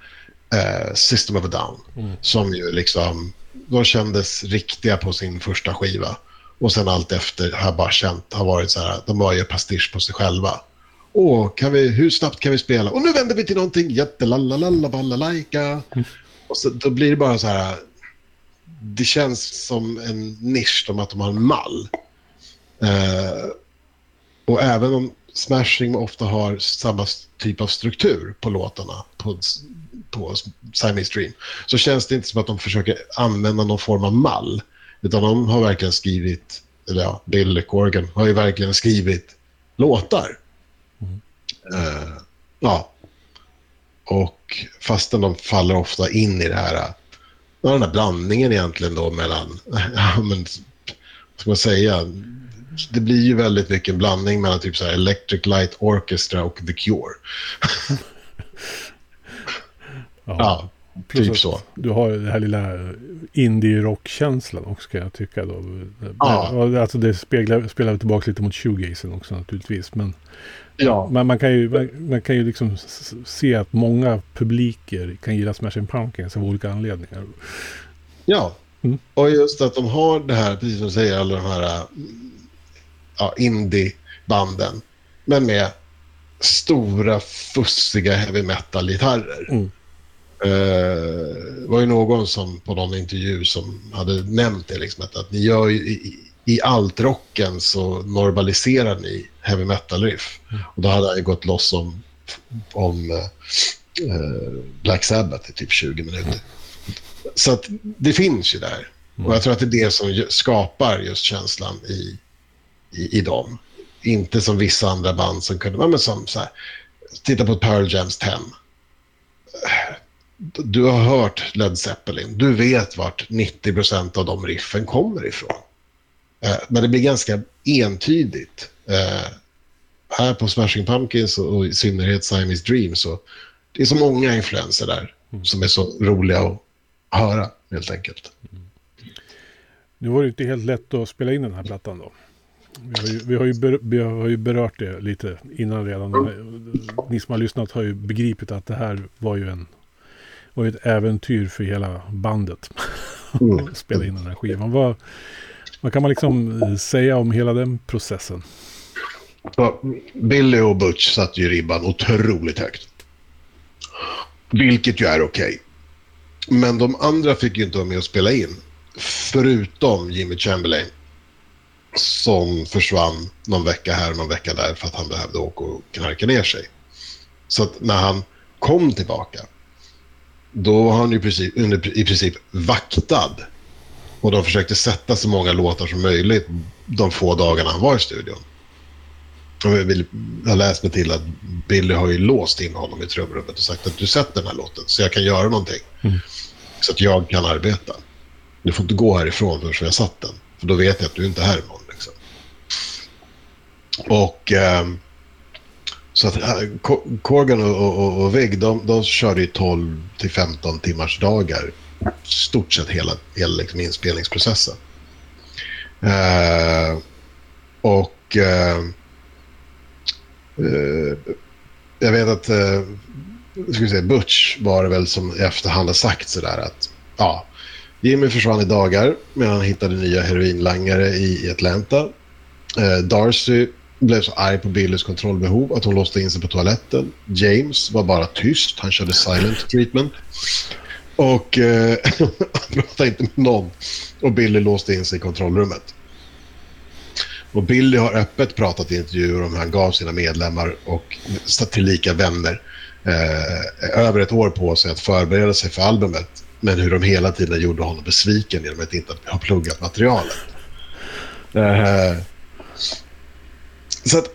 eh, System of a Down. Mm. Som ju liksom, de kändes riktiga på sin första skiva. Och sen allt efter har jag bara känt, har varit så här, de var ju pastisch på sig själva. Åh, kan vi, hur snabbt kan vi spela? Och nu vänder vi till någonting jättelalalalalalaika. Och så, då blir det bara så här, det känns som en nisch, som att de har en mall. Eh, och även om Smashing ofta har samma typ av struktur på låtarna, på, på Siamese Dream så känns det inte som att de försöker använda någon form av mall. Utan de har verkligen skrivit, eller ja, Bill Corgan har ju verkligen skrivit låtar. Uh, ja. Och fastän de faller ofta in i det här, den här blandningen egentligen då mellan, ja men, ska man säga, det blir ju väldigt mycket en blandning mellan typ så här Electric Light Orchestra och The Cure. ja, ja typ så. Du har den här lilla indie-rock-känslan också kan jag tycka. Då. Ja. Alltså det speglar, spelar tillbaka lite mot shoegazen också naturligtvis. Men, ja. men man kan ju, man, man, kan ju liksom se att många publiker kan gilla Smashing Pumpkins av olika anledningar. Ja, mm. och just att de har det här, precis som du säger, alla de här ja, indie-banden. Men med stora, fussiga heavy metal-gitarrer. Mm. Uh, det var ju någon som på någon intervju som hade nämnt det, liksom, att, att ni gör ju, i, i altrocken så normaliserar ni heavy metal-riff. Mm. Och då hade jag gått loss om, om eh, eh Black Sabbath i typ 20 minuter. Mm. Så att det finns ju där. Mm. Och jag tror att det är det som skapar just känslan i, i, i dem. Inte som vissa andra band som kunde, men som så här, titta på Pearl Jams 10. Du har hört Led Zeppelin. Du vet vart 90% av de riffen kommer ifrån. Eh, men det blir ganska entydigt. Eh, här på Smashing Pumpkins och i synnerhet Siamese Dream så det är så många influenser där mm. som är så roliga att höra helt enkelt. Mm. Nu var det inte helt lätt att spela in den här plattan då. Vi har, ju, vi, har ju ber, vi har ju berört det lite innan redan. Ni som har lyssnat har ju begripit att det här var ju en var ett äventyr för hela bandet. Mm. Spela in den här skivan. Vad, vad kan man liksom eh, säga om hela den processen? Billy och Butch satte ju ribban otroligt högt. Vilket ju är okej. Okay. Men de andra fick ju inte vara med och spela in. Förutom Jimmy Chamberlain som försvann någon vecka här och någon vecka där för att han behövde åka och knarka ner sig. Så att när han kom tillbaka, då var han i princip, i princip vaktad. Och de försökte sätta så många låtar som möjligt de få dagarna han var i studion. Jag, jag läst mig till att Billy har ju låst in honom i trumrummet och sagt att du sätter den här låten så jag kan göra någonting. Mm. Så att jag kan arbeta. Du får inte gå härifrån förrän jag satt den. För då vet jag att du inte är här imorgon. Liksom. Och eh, så att Corgan och, och, och Vig, de, de körde ju 12 till 15 timmars dagar. Stort sett hela, hela liksom inspelningsprocessen. Eh, och eh, eh, jag vet att eh, ska vi säga, Butch var det väl som i efterhand har sagt sådär att ja, Jimmy försvann i dagar medan han hittade nya heroinlangare i Atlanta. Eh, Darcy blev så arg på Billys kontrollbehov att hon låste in sig på toaletten. James var bara tyst. Han körde silent treatment. Och eh, pratade inte med någon. Och Billy låste in sig i kontrollrummet. Och Billy har öppet pratat i intervjuer om hur han gav sina medlemmar och tillika vänner eh, över ett år på sig att förbereda sig för albumet men hur de hela tiden gjorde honom besviken genom att inte ha pluggat materialet. Uh, så att,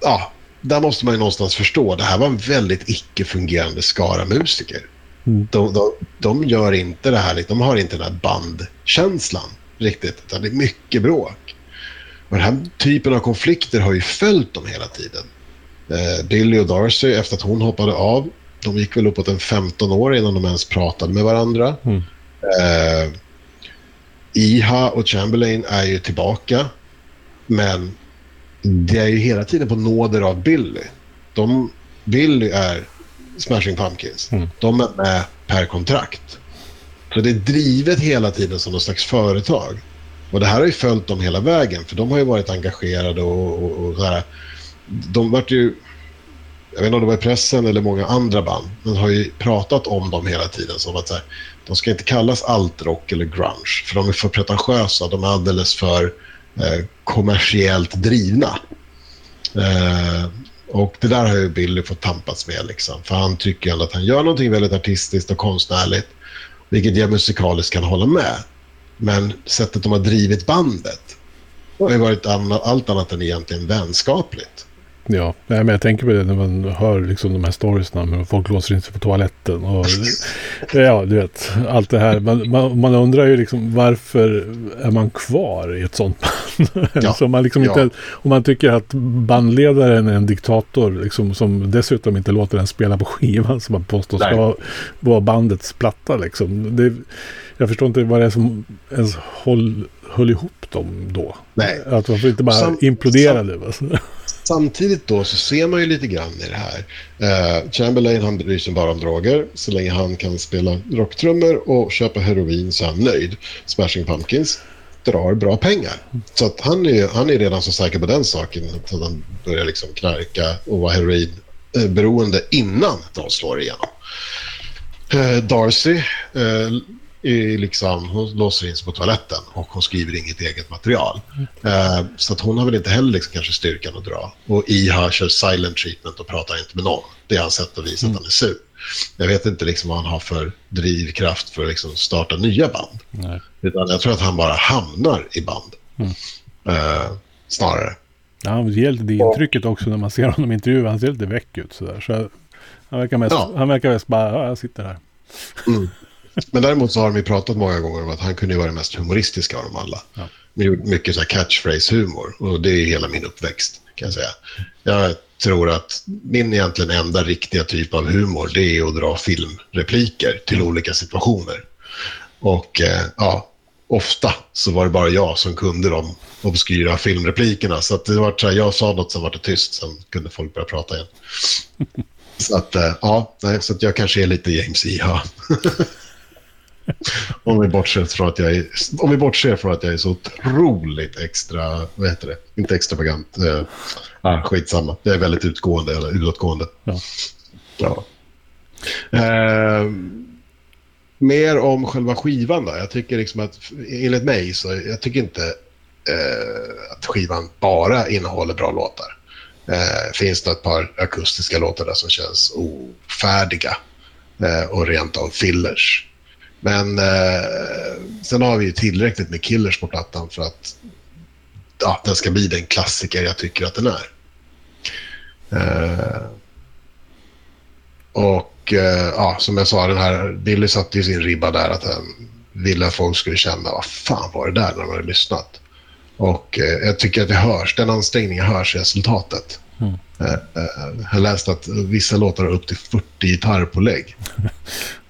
ja, där måste man ju någonstans förstå. Det här var en väldigt icke-fungerande skara musiker. Mm. De, de, de, gör inte det här, de har inte den här bandkänslan riktigt, utan det är mycket bråk. Och den här typen av konflikter har ju följt dem hela tiden. Eh, Billy och Darcy, efter att hon hoppade av, de gick väl uppåt en 15 år innan de ens pratade med varandra. Mm. Eh, Iha och Chamberlain är ju tillbaka. Men det är ju hela tiden på nåder av Billy. De, Billy är Smashing Pumpkins. Mm. De är med per kontrakt. Så det är drivet hela tiden som någon slags företag. Och det här har ju följt dem hela vägen, för de har ju varit engagerade och, och, och så här. De vart ju jag vet inte om det var i pressen eller många andra band, men har ju pratat om dem hela tiden som att här, de ska inte kallas altrock eller grunge, för de är för pretentiösa, de är alldeles för eh, kommersiellt drivna. Eh, och det där har ju Billy fått tampas med. Liksom, för han tycker ändå att han gör någonting väldigt artistiskt och konstnärligt. Vilket jag musikaliskt kan hålla med. Men sättet de har drivit bandet har ju varit allt annat än egentligen vänskapligt. Ja, men jag tänker på det när man hör liksom de här storiesna folk låser in sig på toaletten. Och, ja, du vet, allt det här. Man, man, man, undrar ju liksom varför är man kvar i ett sånt band? Ja. Så man liksom ja. inte, om man tycker att bandledaren är en diktator liksom, som dessutom inte låter en spela på skivan som man påstår ska vara bandets platta. Liksom. Det, jag förstår inte vad det är som ens håll, höll ihop dem då. Nej. Att varför inte bara sam, imploderade. Sam, samtidigt då så ser man ju lite grann i det här. Uh, Chamberlain han bryr sig bara om droger. Så länge han kan spela rocktrummor och köpa heroin så är han nöjd. Smashing Pumpkins drar bra pengar. Så att han, är, han är redan så säker på den saken att han börjar liksom knarka och vara heroinberoende innan de slår igenom. Uh, Darcy uh, är liksom, hon låser in sig på toaletten och hon skriver inget eget material. Mm. så att hon har väl inte heller liksom kanske styrkan att dra. Och Iha kör silent treatment och pratar inte med någon. Det är hans sätt att visa mm. att han är sur. Jag vet inte liksom vad han har för drivkraft för att liksom starta nya band. Nej. Utan jag tror att han bara hamnar i band. Mm. Uh, snarare. Ja, han ger lite det intrycket också när man ser honom i intervjuer. Han ser lite väck ut sådär. Så han verkar mest, ja. han verkar mest bara, ja, jag sitter här. Mm. Men däremot så har de ju pratat många gånger om att han kunde vara den mest humoristiska av dem alla. Ja. Mycket så här catchphrase-humor och det är hela min uppväxt kan jag säga. Jag tror att min egentligen enda riktiga typ av humor det är att dra filmrepliker till mm. olika situationer. Och eh, ja, ofta så var det bara jag som kunde de obskyra filmreplikerna. Så att det var så här, jag sa något, så var det tyst, sen kunde folk börja prata igen. så att, eh, ja, så att jag kanske är lite James Iha. om, vi bortser från att jag är, om vi bortser från att jag är så otroligt extra, vad heter det, inte extravagant. Eh, ah, skitsamma, jag är väldigt utgående eller utåtgående. Ja. ja. Eh, mer om själva skivan då. Jag tycker liksom att, enligt mig så, jag tycker inte eh, att skivan bara innehåller bra låtar. Eh, finns det ett par akustiska låtar där som känns ofärdiga eh, och rent av fillers. Men eh, sen har vi tillräckligt med killers på plattan för att ja, den ska bli den klassiker jag tycker att den är. Eh, och eh, ja, som jag sa, den här Billy satte ju sin ribba där att han ville att folk skulle känna vad fan var det där när de hade lyssnat. Och eh, jag tycker att det hörs, den ansträngningen hörs i resultatet. Mm. Eh, eh, jag läste att vissa låtar har upp till 40 gitarrpålägg.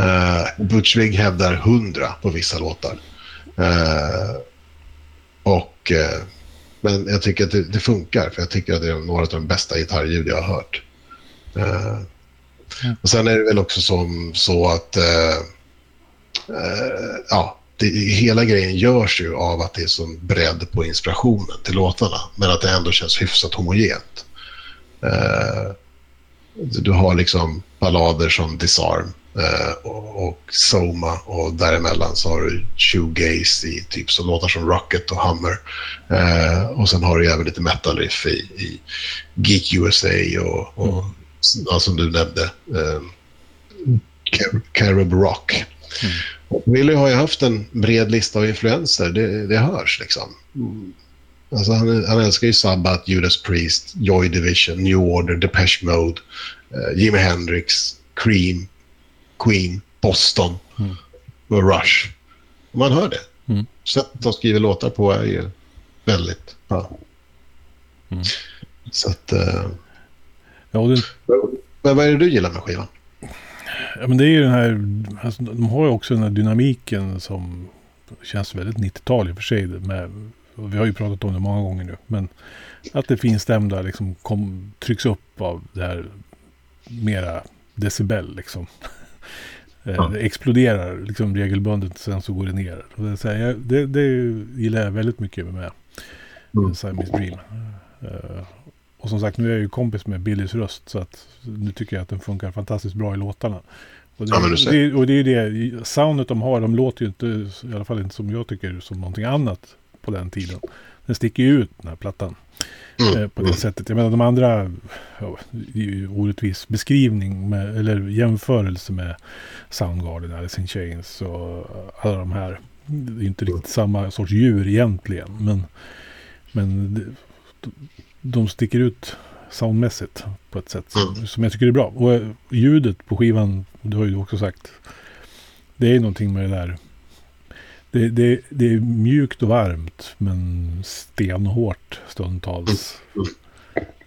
Uh, Butch Vig hävdar 100 på vissa låtar. Uh, och, uh, men jag tycker att det, det, funkar, för jag tycker att det är några av de bästa gitarrljud jag har hört. Uh. Och Sen är det väl också som, så att ja, det, hela grejen görs ju av att det är så bredd på inspirationen till låtarna, men att det ändå känns hyfsat homogent. du har liksom ballader som Disarm och, och Soma och däremellan så har du shoegaze i typ så låtar som Rocket och Hummer. Uh, och sen har du även lite metal riff i, i Geek USA och, och mm. ja, som du nämnde, uh, Carib Rock. Mm. Willy har ju haft en bred lista av influenser, det, det hörs liksom. Mm. Alltså han, han älskar ju Sabbath, Judas Priest, Joy Division, New Order, Depeche Mode, uh, Jimi Hendrix, Cream, Queen, Boston mm. och Rush. Man hör det. Mm. Sättet de skriver låtar på är ju väldigt bra. Mm. Så att... Uh... Ja, det... Men vad är det du gillar med skivan? Ja, men det är ju den här... Alltså, de har ju också den här dynamiken som känns väldigt 90-tal i och för sig. Med, vi har ju pratat om det många gånger nu. Men att det finstämda liksom kom, trycks upp av det här mera decibel liksom. Eh, ja. Det exploderar liksom regelbundet sen så går det ner. Det, så här, det, det gillar jag väldigt mycket med mm. Siamese Dream. Uh, och som sagt, nu är jag ju kompis med Billys röst så att nu tycker jag att den funkar fantastiskt bra i låtarna. Och det, ja, det, och det är ju det, soundet de har, de låter ju inte, i alla fall inte som jag tycker, som någonting annat på den tiden. den sticker ju ut den här plattan. Mm. Eh, på det sättet. Jag menar de andra, ja, det är ju orättvis beskrivning med, eller jämförelse med Soundgarden, Alice in Chains och alla de här. Det är inte riktigt samma sorts djur egentligen. Men, men de, de sticker ut soundmässigt på ett sätt som, Mm. som jag tycker är bra. Och eh, ljudet på skivan, det har ju du också sagt. Det är någonting med det där. Det, det, det är mjukt och varmt men stenhårt stundtals.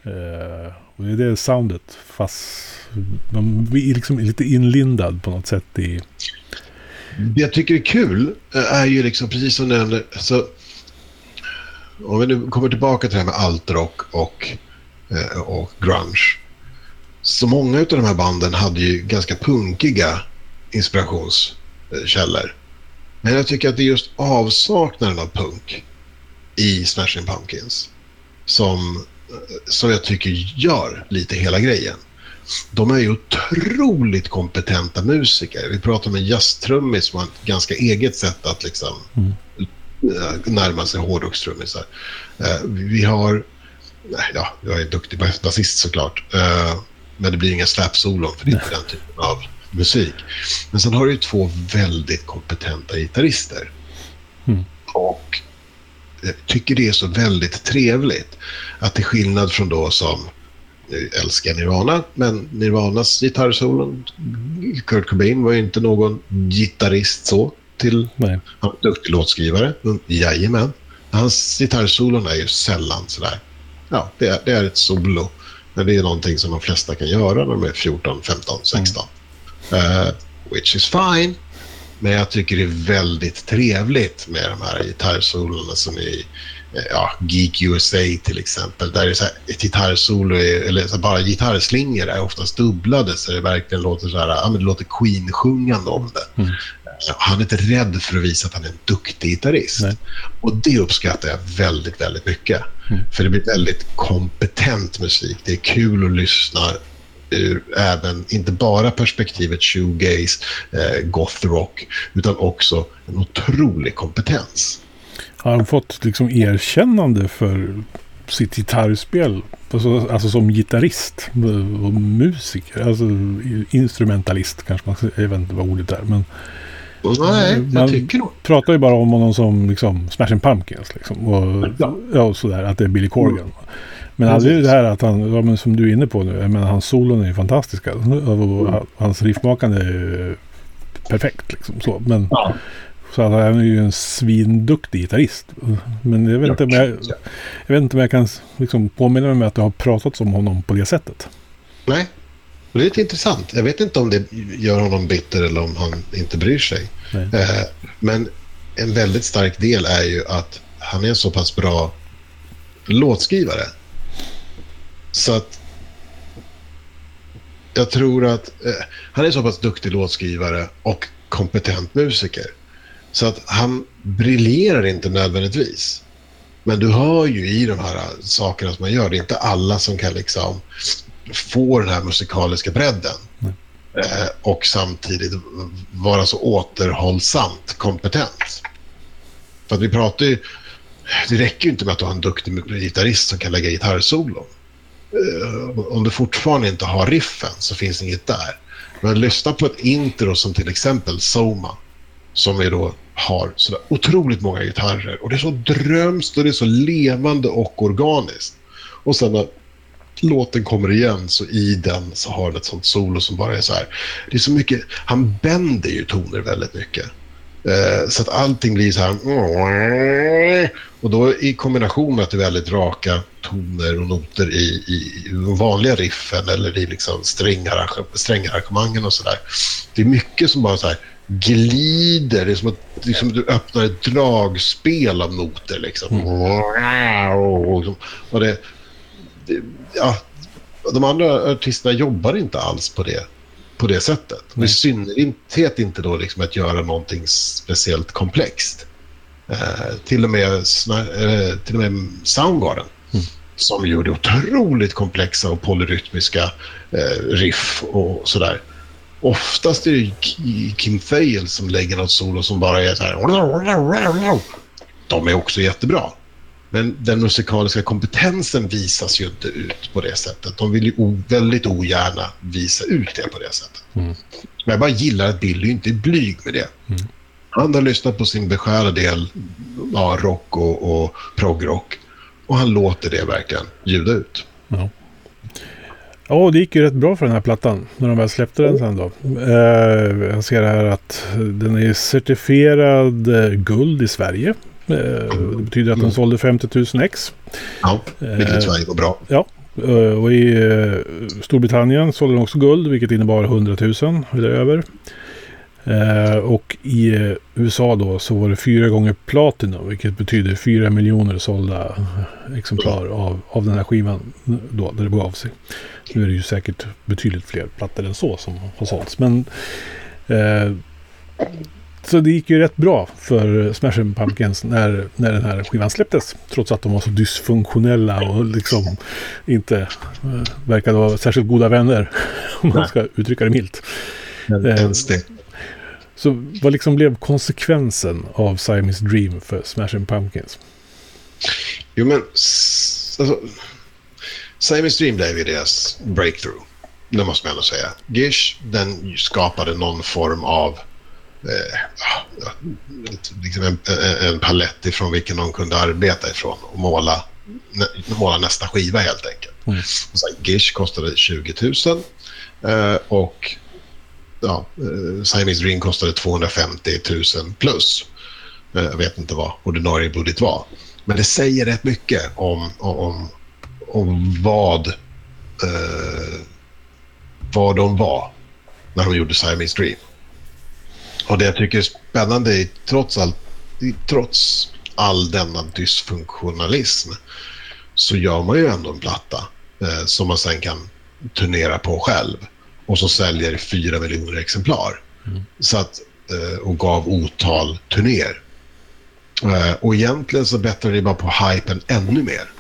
Eh, och det är det soundet fast man blir liksom lite inlindad på något sätt i... Det jag tycker är kul eh, är ju liksom precis som du nämnde. Så, om vi nu kommer tillbaka till det här med altrock och, eh, och grunge. Så många av de här banden hade ju ganska punkiga inspirationskällor. Men jag tycker att det är just avsaknaden av punk i Smashing Pumpkins som, som jag tycker gör lite hela grejen. De är ju otroligt kompetenta musiker. Vi pratar om en jazztrummis som har ett ganska eget sätt att liksom Mm. eh, närma sig hårdrockstrummisar. Eh, Vi har... nej, Ja, jag är duktig bas- basist såklart. Eh, Men det blir inga slap-solon för det är inte den typen av musik. Men sen har du ju två väldigt kompetenta gitarrister. Mm. Och jag tycker det är så väldigt trevligt att till skillnad från då som nu älskar jag Nirvana, men Nirvanas gitarrsolon, Kurt Cobain var ju inte någon gitarrist så till Nej. han var duktig låtskrivare. Mm, Jajamän. Hans gitarrsolon är ju sällan sådär. Ja, det är, det är ett solo. Men det är någonting som de flesta kan göra när de är 14, 15, 16. Eh, which is fine. Men jag tycker det är väldigt trevligt med de här gitarrsolorna som i eh, ja, Geek USA till exempel. Där det är så här, ett gitarrsolo, är, eller så här, bara gitarrslingor är oftast dubblade så det verkligen låter så här, ja, men det låter Queen-sjungande om det. Mm. Han är inte rädd för att visa att han är en duktig gitarrist. Nej. Och det uppskattar jag väldigt, väldigt mycket. Mm. För det blir väldigt kompetent musik. Det är kul att lyssna ur även, inte bara perspektivet shoegaze, eh, goth rock, utan också en otrolig kompetens. Har han fått liksom erkännande för sitt gitarrspel? Alltså, alltså som gitarrist och musiker. Alltså instrumentalist kanske man Jag vet inte vad ordet är. Men Nej, man- jag tycker nog... pratar ju bara om honom som liksom Smashing Pumpkins. Liksom, och, Ja. och sådär. Att det är Billy Corgan. Men aldrig det här att han, ja, men som du är inne på nu, menar, hans solon är ju fantastiska. Och hans riffmakande är ju perfekt. Liksom, så. Men, Ja. så att han är ju en svinduktig gitarrist. Men jag vet, inte, om jag, jag vet inte om jag kan liksom påminna mig att det har pratats om honom på det sättet. Nej, det är lite intressant. Jag vet inte om det gör honom bitter eller om han inte bryr sig. Eh, men en väldigt stark del är ju att han är en så pass bra låtskrivare. Så att jag tror att eh, han är så pass duktig låtskrivare och kompetent musiker. Så att han briljerar inte nödvändigtvis. Men du hör ju i de här sakerna som man gör, det är inte alla som kan liksom få den här musikaliska bredden. Eh, och samtidigt vara så återhållsamt kompetent. För att vi pratar ju... Det räcker ju inte med att du har en duktig gitarrist som kan lägga gitarrsolo. Eh, om du fortfarande inte har riffen så finns inget där. Men lyssna på ett intro som till exempel Soma. Som är då har sådär otroligt många gitarrer. Och det är så drömskt och det är så levande och organiskt. Och sen när låten kommer igen så i den så har den ett sånt solo som bara är så här. Det är så mycket, han bänder ju toner väldigt mycket. Eh, så att allting blir så här. Och då i kombination med att det är väldigt raka toner och noter i, i, vanliga riffen eller i liksom strängarrange- strängarrangemangen och sådär. Det är mycket som bara så här glider. Det är som att liksom, du öppnar ett dragspel av noter. Liksom. Och det, det, ja, de andra artisterna jobbar inte alls på det, på det sättet. Och I synnerhet inte då liksom att göra någonting speciellt komplext. Eh, till, och med, eh, till och med Soundgarden Mm. som gjorde otroligt komplexa och polyrytmiska eh, riff och sådär. Oftast är det Kim Thayil som lägger något solo som bara är så här... De är också jättebra. Men den musikaliska kompetensen visas ju inte ut på det sättet. De vill ju o, väldigt ogärna visa ut det på det sättet. Mm. Men jag bara gillar att Billy inte är blyg med det. Mm. Han har lyssnat på sin beskärda del ja, rock och, och progrock. Och han låter det verkligen ljuda ut. Ja. Ja, det gick ju rätt bra för den här plattan när de väl släppte den sen då. Eh, jag ser här att den är certifierad eh, guld i Sverige. Eh, det betyder att den Mm. sålde 50 000 ex. Ja, vilket Eh, i Sverige går bra. Ja, eh, och i Storbritannien sålde den också guld, vilket innebar 100 000 eller över. Och i USA då så var det fyra gånger platinum, vilket betyder fyra miljoner sålda exemplar av, av den här skivan då, där det begav sig. Nu är det ju säkert betydligt fler plattor än så som har sålts, men eh, så det gick ju rätt bra för Smashing Pumpkins när, när den här skivan släpptes. Trots att de var så dysfunktionella och liksom inte eh, verkade vara särskilt goda vänner. Om man ska uttrycka det milt. Men eh, ens det. Så vad liksom blev konsekvensen av Siamese Dream för Smashing Pumpkins? Jo, men... Alltså, Siamese Dream blev ju deras breakthrough. Det måste man ändå säga. Gish, den skapade någon form av... Eh, liksom en, en, en palett ifrån vilken de kunde arbeta ifrån och måla, måla nästa skiva helt enkelt. Mm. Och Gish kostade 20 000 eh, och ja, eh, Siamese Dream kostade 250 000 plus. Eh, jag vet inte vad ordinarie budget var. Men det säger rätt mycket om, om, om vad, eh, vad de var när de gjorde Siamese Dream. Och det jag tycker är spännande är trots, allt, trots all denna dysfunktionalism så gör man ju ändå en platta eh, som man sen kan turnera på själv och så säljer fyra miljoner exemplar. Så att, eh, och gav otal turnéer. Eh, och egentligen så bättrar det bara på hypen ännu mer.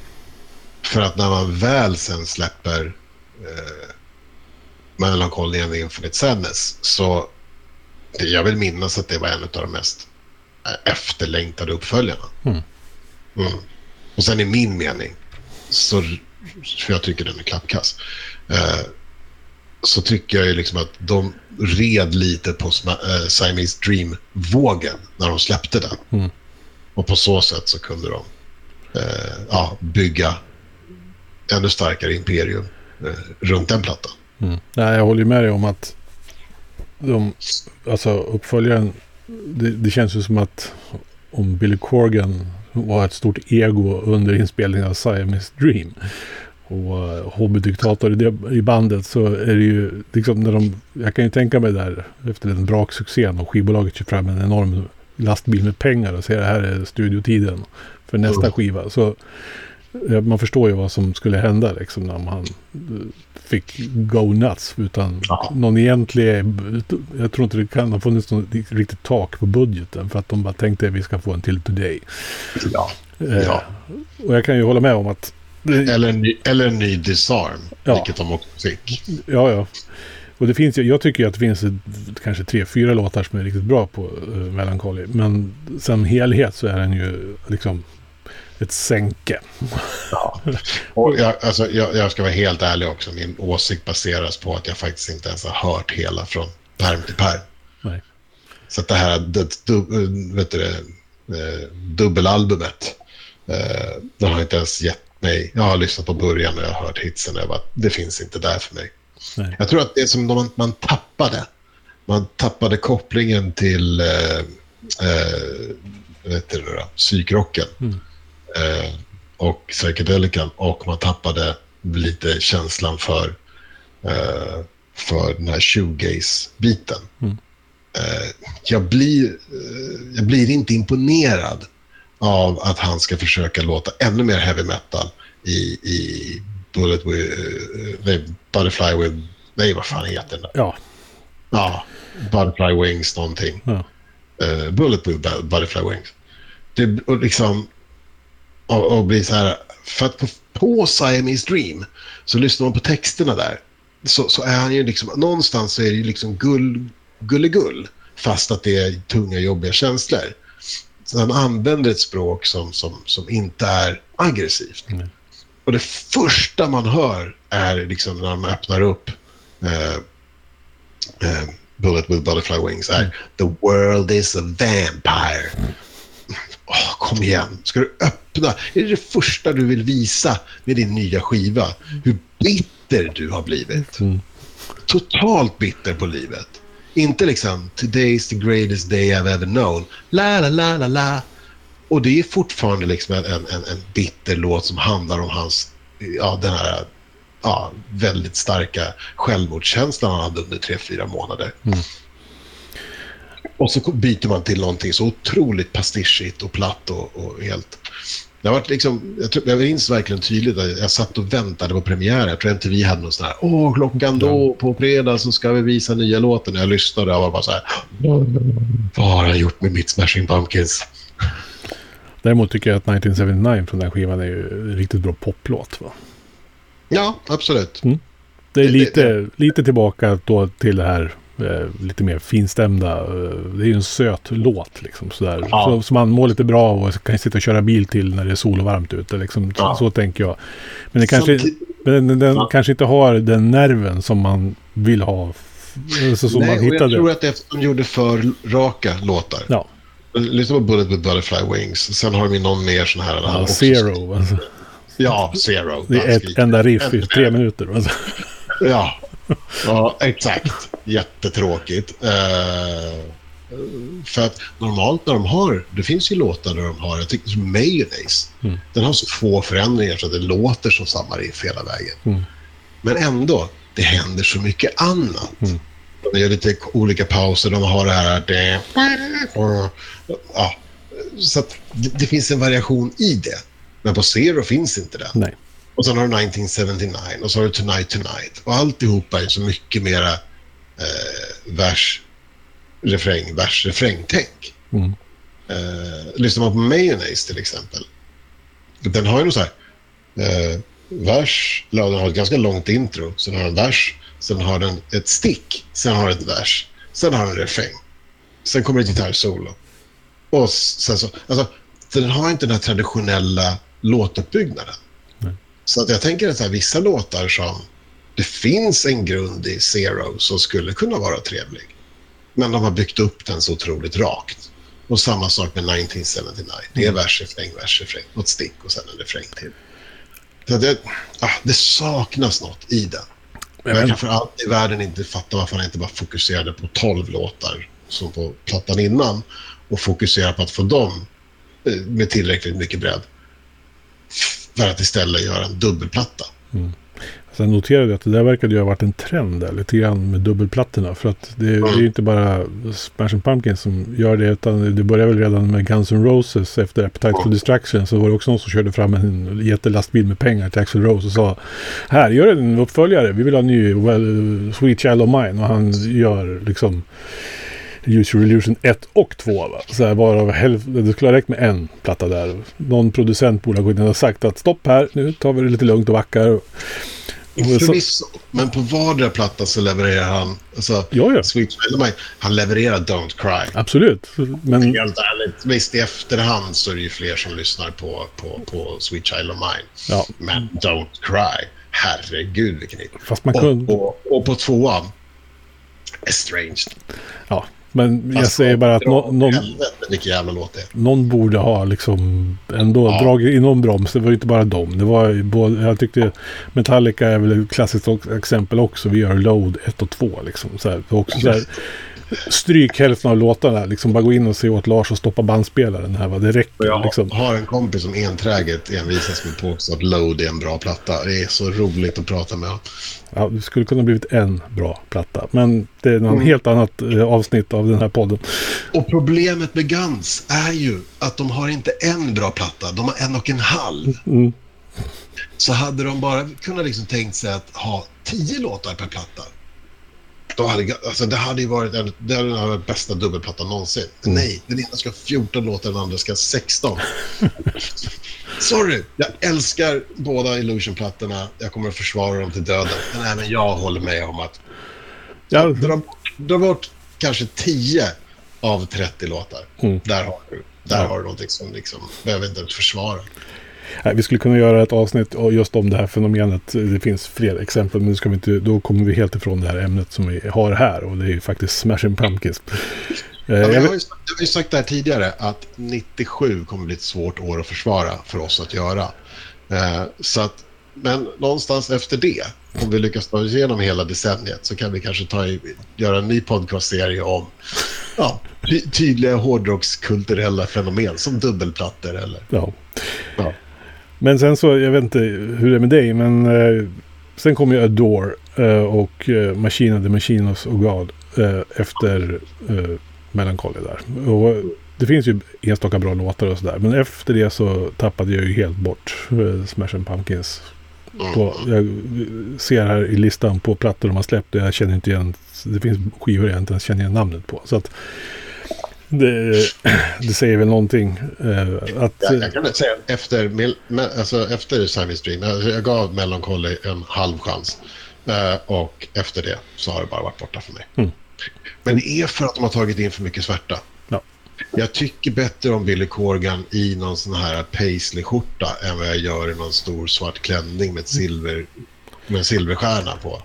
För att när man väl sen släpper eh, Melancholy and the Infinite Sadness så jag vill minnas att det var en av de mest eh, efterlängtade uppföljarna. Mm. Mm. Och sen i min mening, så, för jag tycker den är klappkass, eh, så tycker jag ju liksom att de red lite på eh, Siamese Dream-vågen när de släppte den. Mm. Och på så sätt så kunde de eh, ja, bygga ännu starkare imperium eh, runt den plattan. Mm. Nej, jag håller med dig om att de, alltså uppföljaren, det, det känns ju som att om Billy Corgan var ett stort ego under inspelningen av Siamese Dream och uh, hobbydiktator i, det, i bandet så är det ju liksom när de, jag kan ju tänka mig där efter den braksuccén och skivbolaget kör fram en enorm lastbil med pengar och säger det här är studiotiden för nästa skiva. Så eh, man förstår ju vad som skulle hända liksom när man eh, fick go nuts utan Ja. någon egentlig, jag tror inte det kan ha funnits något riktigt tak på budgeten för att de bara tänkte att vi ska få en till today. Ja. Eh, Ja. Och jag kan ju hålla med om att Eller, en ny, eller en ny Disarm, Ja. vilket de också fick. Ja, ja. Och det finns ju, jag tycker att det finns kanske tre, fyra låtar som är riktigt bra på uh, Melancholy. Men som helhet så är den ju liksom ett sänke. Ja. Och jag, alltså, jag, jag ska vara helt ärlig också. Min åsikt baseras på att jag faktiskt inte ens har hört hela från perm till perm. Nej. Så det här det, du, vet du, det, eh, dubbelalbumet, eh, det har inte ens gett mig... Jag har lyssnat på början och jag har hört hitsen. och Jag bara, det finns inte där för mig. Nej. Jag tror att det är som om man, man tappade. Man tappade kopplingen till eh, eh, vet du, då, psykrocken Mm. Eh, och psykedelican och man tappade lite känslan för, eh, för den här shoegaze-biten. Mm. Eh, jag, blir, eh, jag blir inte imponerad av att han ska försöka låta ännu mer heavy metal i, i Bullet with, eh, nej, Butterfly with, nej vad fan heter den? där? Ja, Ja, Butterfly Wings någonting. ja. Uh, Bullet with Bu- Butterfly Wings. Det, och liksom, och, och bli så här, för att på, på Siamese Dream så lyssnar man på texterna där. Så, så är han ju liksom, någonstans så är det ju liksom gull, gulligull. Fast att det är tunga, jobbiga känslor. Så han använder ett språk som, som, som inte är aggressivt. Mm. Och det första man hör är liksom när de öppnar upp eh, eh, Bullet with Butterfly Wings är The world is a vampire. Åh, kom igen, ska du öppna? Är det det första du vill visa med din nya skiva? Hur bitter du har blivit. Mm. Totalt bitter på livet. Inte liksom “Today's the greatest day I've ever known”. La, la, la, la, la. Och det är fortfarande liksom en, en, en, en bitter låt som handlar om hans, ja, den här ja, väldigt starka självmordskänslan han hade under tre, fyra månader. Mm. Och så byter man till någonting så otroligt pastischigt och platt och, och helt... Det har varit liksom, jag, tror, jag minns verkligen tydligt att jag satt och väntade på premiären. Jag tror inte vi hade någon sån här, åh, klockan då på fredag så ska vi visa nya låten. Jag lyssnade och jag var bara så här, vad har han gjort med mitt Smashing Pumpkins? Däremot tycker jag att 1979 från den skivan är ju riktigt bra poplåt. Va? Ja, absolut. Det är Det- lite, lite tillbaka då till det här eh, lite mer finstämda. Eh, det är ju en söt låt liksom sådär. Ja. Så, som man mår lite bra och kan sitta och köra bil till när det är sol och varmt ute. Liksom, Ja. Så tänker jag. Men det kanske, men den, den Ja. kanske inte har den nerven som man vill ha. Alltså, som Nej, man och jag hittade. tror att det de gjorde för raka låtar. Ja, Lyssna på Bullet with Butterfly Wings. Sen har de ju någon mer sån här. ja Zero. Alltså. Ja, Zero. Det är ett enda riff i tre minuter. Alltså. Ja. ja, exakt. Jättetråkigt. Eh, för att normalt när de har, det finns ju låtar där de har, jag tycker som Mayonnaise, Mm. den har så få förändringar så att det låter som samma riff hela vägen. Mm. Men ändå, det händer så mycket annat. Mm. De gör lite olika pauser, de har det här... Det, ja, så det, det finns en variation i det. Men på Zero finns inte det. Nej. Och sen har du 1979 och så har du Tonight Tonight. Och alltihopa är så mycket mera eh, vers, refräng, vers, refräng-tänk. Mm. Eh, lyssnar man på Mayonnaise till exempel. Den har ju något så här eh, vers, eller den har ett ganska långt intro. Sen har den vers, sen har den ett stick, sen har den ett vers, sen har den en refräng. Sen kommer ett gitarrsolo. Och sen så, alltså, den har inte den här traditionella låtuppbyggnaden. Så att jag tänker att här, vissa låtar som det finns en grund i Zero som skulle kunna vara trevlig. Men de har byggt upp den så otroligt rakt. Och samma sak med 1979. Det är vers, refräng, vers, refräng. Något stick och sen en refräng till. Så det, ah, det saknas något i den. Men jag kan för allt i världen inte fatta varför han inte bara fokuserade på 12 låtar som på plattan innan och fokusera på att få dem eh, med tillräckligt mycket bredd för att istället göra en dubbelplatta. Sen noterade jag att det där verkade ju ha varit en trend där, lite grann med dubbelplattorna. För att det, det är ju inte bara Smashing Pumpkins som gör det, utan det började väl redan med Guns N' Roses efter Appetite for Destruction. Så var det också någon som körde fram en jättelastbil med pengar till Axl Rose och sa Här, gör en uppföljare. Vi vill ha en ny well, Sweet Child of Mine. Och han gör liksom Use Your Illusion 1 och 2. Va? Så här, varav hälften, det skulle ha räckt med en platta där. Någon producent borde ha gått in och sagt att stopp här, nu tar vi det lite lugnt och backar. Och Förvisso, men på vardera platta så levererar han... Alltså, Ja, ja. Sweet han levererar Don't Cry. Absolut. Men Helt ärligt. Visst, i efterhand så är det ju fler som lyssnar på, på, på Sweet Child of Mine. Ja. Men Don't Cry, herregud vilken hit. Fast man Och, kunde... och, och på tvåan, Estranged. Ja, men jag säger bara att nå- någon, Helvete vilken jävla låt det är. någon borde ha liksom ändå Ja. dragit i någon broms. Det var ju inte bara dem. Det var både, jag tyckte Metallica är väl ett klassiskt ex- exempel också. Vi gör Load 1 och 2 liksom. Så här, också så här, stryk hälften av låtarna. Liksom bara gå in och se åt Lars och stoppa bandspelaren här. Va? Det Och räcker jag liksom. har en kompis som enträget envisas med påstå att Load är en bra platta. Det är så roligt att prata med honom. Ja, det skulle kunna blivit en bra platta. Men det är något Mm. helt annat eh, avsnitt av den här podden. Och problemet med Guns är ju att de har inte en bra platta, de har en och en halv. Mm. Så hade de bara kunnat liksom tänkt sig att ha tio låtar per platta. Då hade, alltså det hade ju varit en, det hade varit bästa dubbelplattan någonsin. Men Nej, den ena ska ha 14 låtar, den andra ska ha 16. Sorry, jag älskar båda Illusion-plattorna. Jag kommer att försvara dem till döden. Men även jag håller med om att Ja, dra, dra bort kanske 10 av 30 låtar. Mm. Där har du Där Ja. har du någonting som liksom, behöver inte ens försvara. Vi skulle kunna göra ett avsnitt just om det här fenomenet. Det finns fler exempel, men ska vi inte, då kommer vi helt ifrån det här ämnet som vi har här. Och det är ju faktiskt Smashing Pumpkins. Eh, Ja, jag har ju, sagt- jag har ju sagt det här tidigare att 97 kommer bli ett svårt år att försvara för oss att göra. Eh, så att, men någonstans efter det, om vi lyckas ta oss igenom hela decenniet så kan vi kanske ta i, göra en ny podcastserie om ja, ty, tydliga hårdrockskulturella fenomen som dubbelplattor eller... ja. Ja. Men sen så, jag vet inte hur det är med dig, men eh, sen kommer ju Adore eh, och eh, Machine of the Machinos och God eh, efter eh, Melancholy där. Och det finns ju enstaka bra låtar och sådär, men efter det så tappade jag ju helt bort eh, Smash and Pumpkins. Mm. På, jag ser här i listan på plattor de har släppt, jag känner inte igen, det finns skivor jag inte ens känner igen namnet på. Så att det, det säger väl någonting. Eh, att, Jag, jag kan väl säga efter, me- alltså efter Siamese Dream, jag, jag gav Melancholy en halv chans. Eh, och efter det så har det bara varit borta för mig. Mm. Men det är för att de har tagit in för mycket svärta. Ja. Jag tycker bättre om Billy Corgan i någon sån här paisley-skjorta än vad jag gör i någon stor svart klänning med, ett silver, med en silverstjärna på.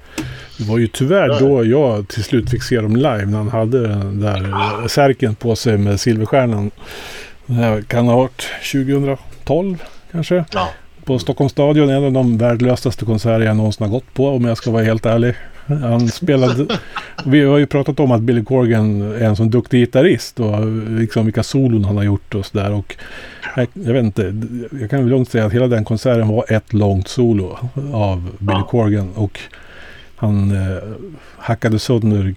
Det var ju tyvärr då jag till slut fick se dem live när han hade den där särken på sig med silverstjärnan. Det kan ha varit 2012 kanske. Ja. På Stockholms stadion, en av de värdelösaste konserter jag någonsin har gått på om jag ska vara helt ärlig. Han spelade... Vi har ju pratat om att Billy Corgan är en sån duktig gitarrist och liksom vilka solon han har gjort och sådär. Och jag, jag vet inte, jag kan väl lugnt säga att hela den konserten var ett långt solo av Billy. Corgan. Och han eh, hackade sönder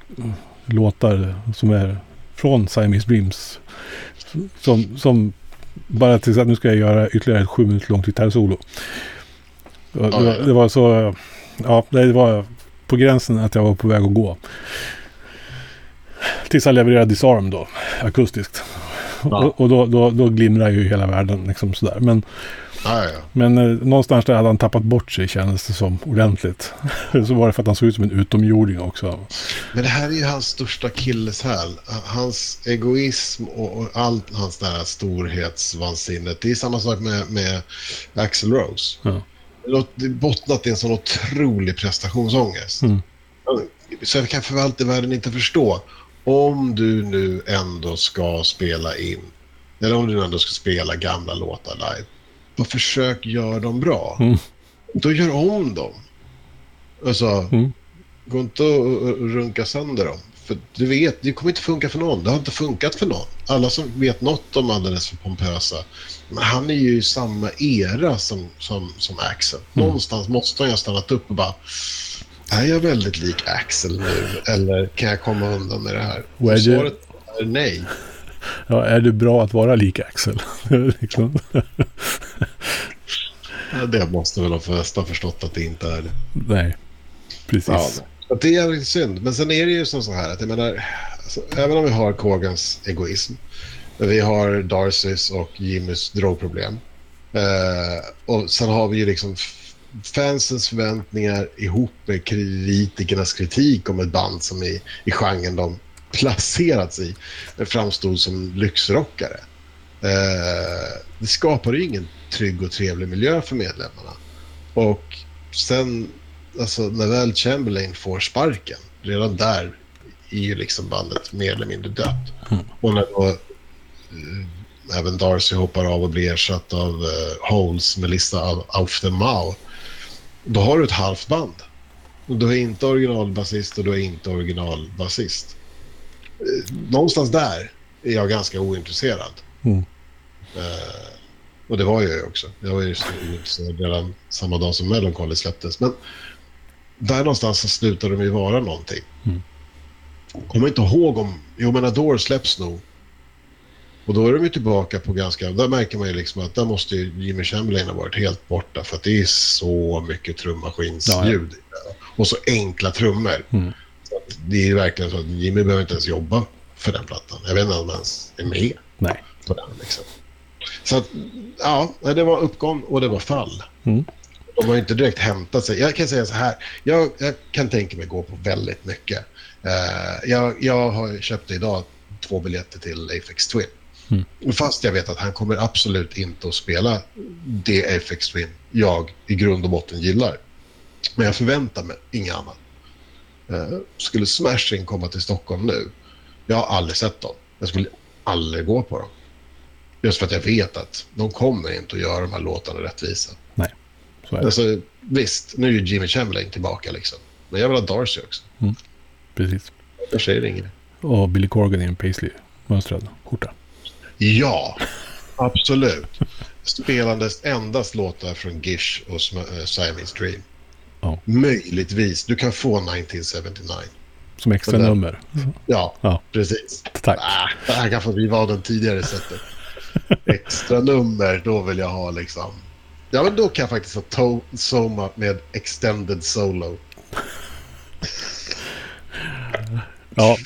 låtar som är från Siamese Dreams. Som, som bara till att nu ska jag göra ytterligare ett sju minuter långt gitarrsolo. Det, det var så, ja, det var på gränsen att jag var på väg att gå. Tills jag levererade Disarm då, akustiskt. Ja. Och, och då, då, då glimrar ju hela världen liksom sådär. Men, Ja, ja. men eh, någonstans där hade han tappat bort sig kändes det som ordentligt. så var det för att han såg ut som en utomjording också. Men det här är ju hans största killeshäl. Hans egoism och, och allt hans där storhetsvansinnet. Det är samma sak med, med Axl Rose. Ja. Det bottnat i en sån otrolig prestationsångest. Mm. Så jag kan för allt i världen inte förstå. Om du nu ändå ska spela in, eller om du nu ändå ska spela gamla låtar live, då försök göra dem bra. Mm. Då gör om dem. Alltså, Mm. Gå inte och runka sönder dem. För du vet, det kommer inte funka för någon. Det har inte funkat för någon. Alla som vet något om alldeles för pompösa. Men han är ju i samma era som, som, som Axel. Mm. Någonstans måste han ju ha stannat upp och bara... Är jag väldigt lik Axel nu? Eller kan jag komma undan med det här? Och är Svaret är nej. Ja, är det bra att vara lik Axel? liksom. Ja, Det måste väl de flesta ha förstått att det inte är det. Nej, precis. Ja, det är jävligt synd. Men sen är det ju som så här att jag menar, alltså, även om vi har Corgans egoism, vi har Darcys och Jimmys drogproblem. Eh, och sen har vi ju liksom fansens förväntningar ihop med kritikernas kritik om ett band som i, i genren de placerats i framstod som lyxrockare. Eh, det skapar ju ingen trygg och trevlig miljö för medlemmarna. Och sen alltså när väl Chamberlain får sparken, redan där är ju liksom bandet mer eller mindre dött. Och när då även Darcy hoppar av och blir ersatt av eh, Holes, Melissa Au- Auf den Mau, då har du ett halvt band. Du är inte originalbasist och du är inte originalbasist. Eh, någonstans där är jag ganska ointresserad. Mm. Eh, och det var jag ju också. Jag var ju så ointresserad redan samma dag som Melancholy släpptes. Men där någonstans så slutade de ju vara någonting. Mm. Kommer inte ihåg om... Jo, men Adore släpps nog. Och då är de ju tillbaka på ganska... Där märker man ju liksom att där måste ju Jimmy Chamberlain ha varit helt borta. För att det är så mycket trummaskinsljud. Och så enkla trummor. Mm. Så det är verkligen så att Jimmy behöver inte ens jobba för den plattan. Jag vet inte om han ens är med Nej. på den. Liksom. Så att, ja, det var uppgång och det var fall. Mm. De har inte direkt hämtat sig. Jag kan säga så här, jag, jag kan tänka mig gå på väldigt mycket. Eh, jag, jag har köpt idag två biljetter till Apex Twin. Mm. Fast jag vet att han kommer absolut inte att spela det FX Twin jag i grund och botten gillar. Men jag förväntar mig inget annat. Eh, skulle Smashing komma till Stockholm nu, jag har aldrig sett dem. Jag skulle aldrig gå på dem. Just för att jag vet att de kommer inte att göra de här låtarna rättvisa. Så är det. Alltså, visst, nu är Jimmy Chamberlain tillbaka liksom. Men jag vill ha Darcy också. Precis. Jag säger inget. Och Billy Corgan i en paisley-mönstrad skjorta. Ja, absolut. Spelandes endast låtar från Gish och eh, Siamese Dream. Ja. Möjligtvis. Du kan få 1979. Som extra nummer. Ja, Ja. precis. Tack. Ah, jag kan få riva av den tidigare sättet. Extra nummer, då vill jag ha liksom... Ja, men då kan jag faktiskt ha to- Soma med extended solo. Ja.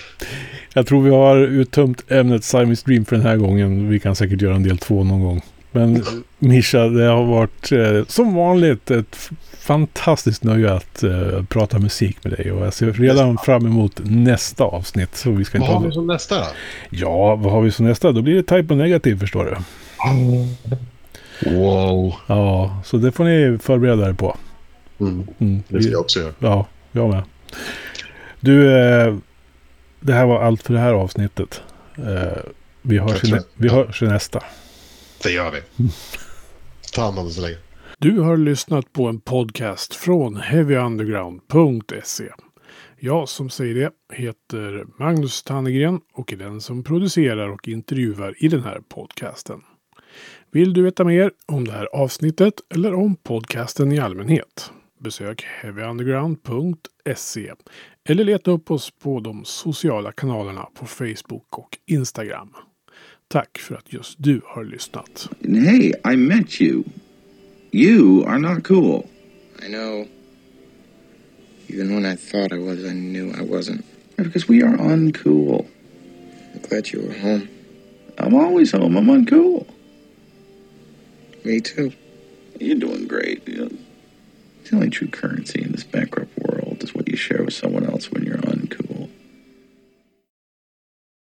Jag tror vi har uttömt ämnet Siamese Dream för den här gången. Vi kan säkert göra en del två någon gång. Men Mischa, det har varit eh, som vanligt ett fantastiskt nöje att eh, prata musik med dig. Och jag ser redan fram emot nästa avsnitt. Så vi ska Vad har ha vi som nästa? Ja, vad har vi som nästa? Då blir det Type Negativ förstår du. Wow. Ja, så det får ni förbereda er på. Mm, Mm. det ska jag också göra. Ja, jag med. Du, eh, det här var allt för det här avsnittet. Eh, vi, hörs i, vi hörs i nästa. Det gör vi. Ta hand om dig så länge. Du har lyssnat på en podcast från heavyunderground.se. Jag som säger det heter Magnus Tannegren och är den som producerar och intervjuar i den här podcasten. Vill du veta mer om det här avsnittet eller om podcasten i allmänhet? Besök heavyunderground.se eller leta upp oss på de sociala kanalerna på Facebook och Instagram. Tack för att just du har lyssnat. And hey, I met you. You are not cool. I know. Even when I thought I was, I knew I wasn't. Because we are uncool. I'm glad you were home. I'm always home. I'm uncool. Me too. You're doing great. It's the only true currency in this bankrupt world is what you share with someone else when you're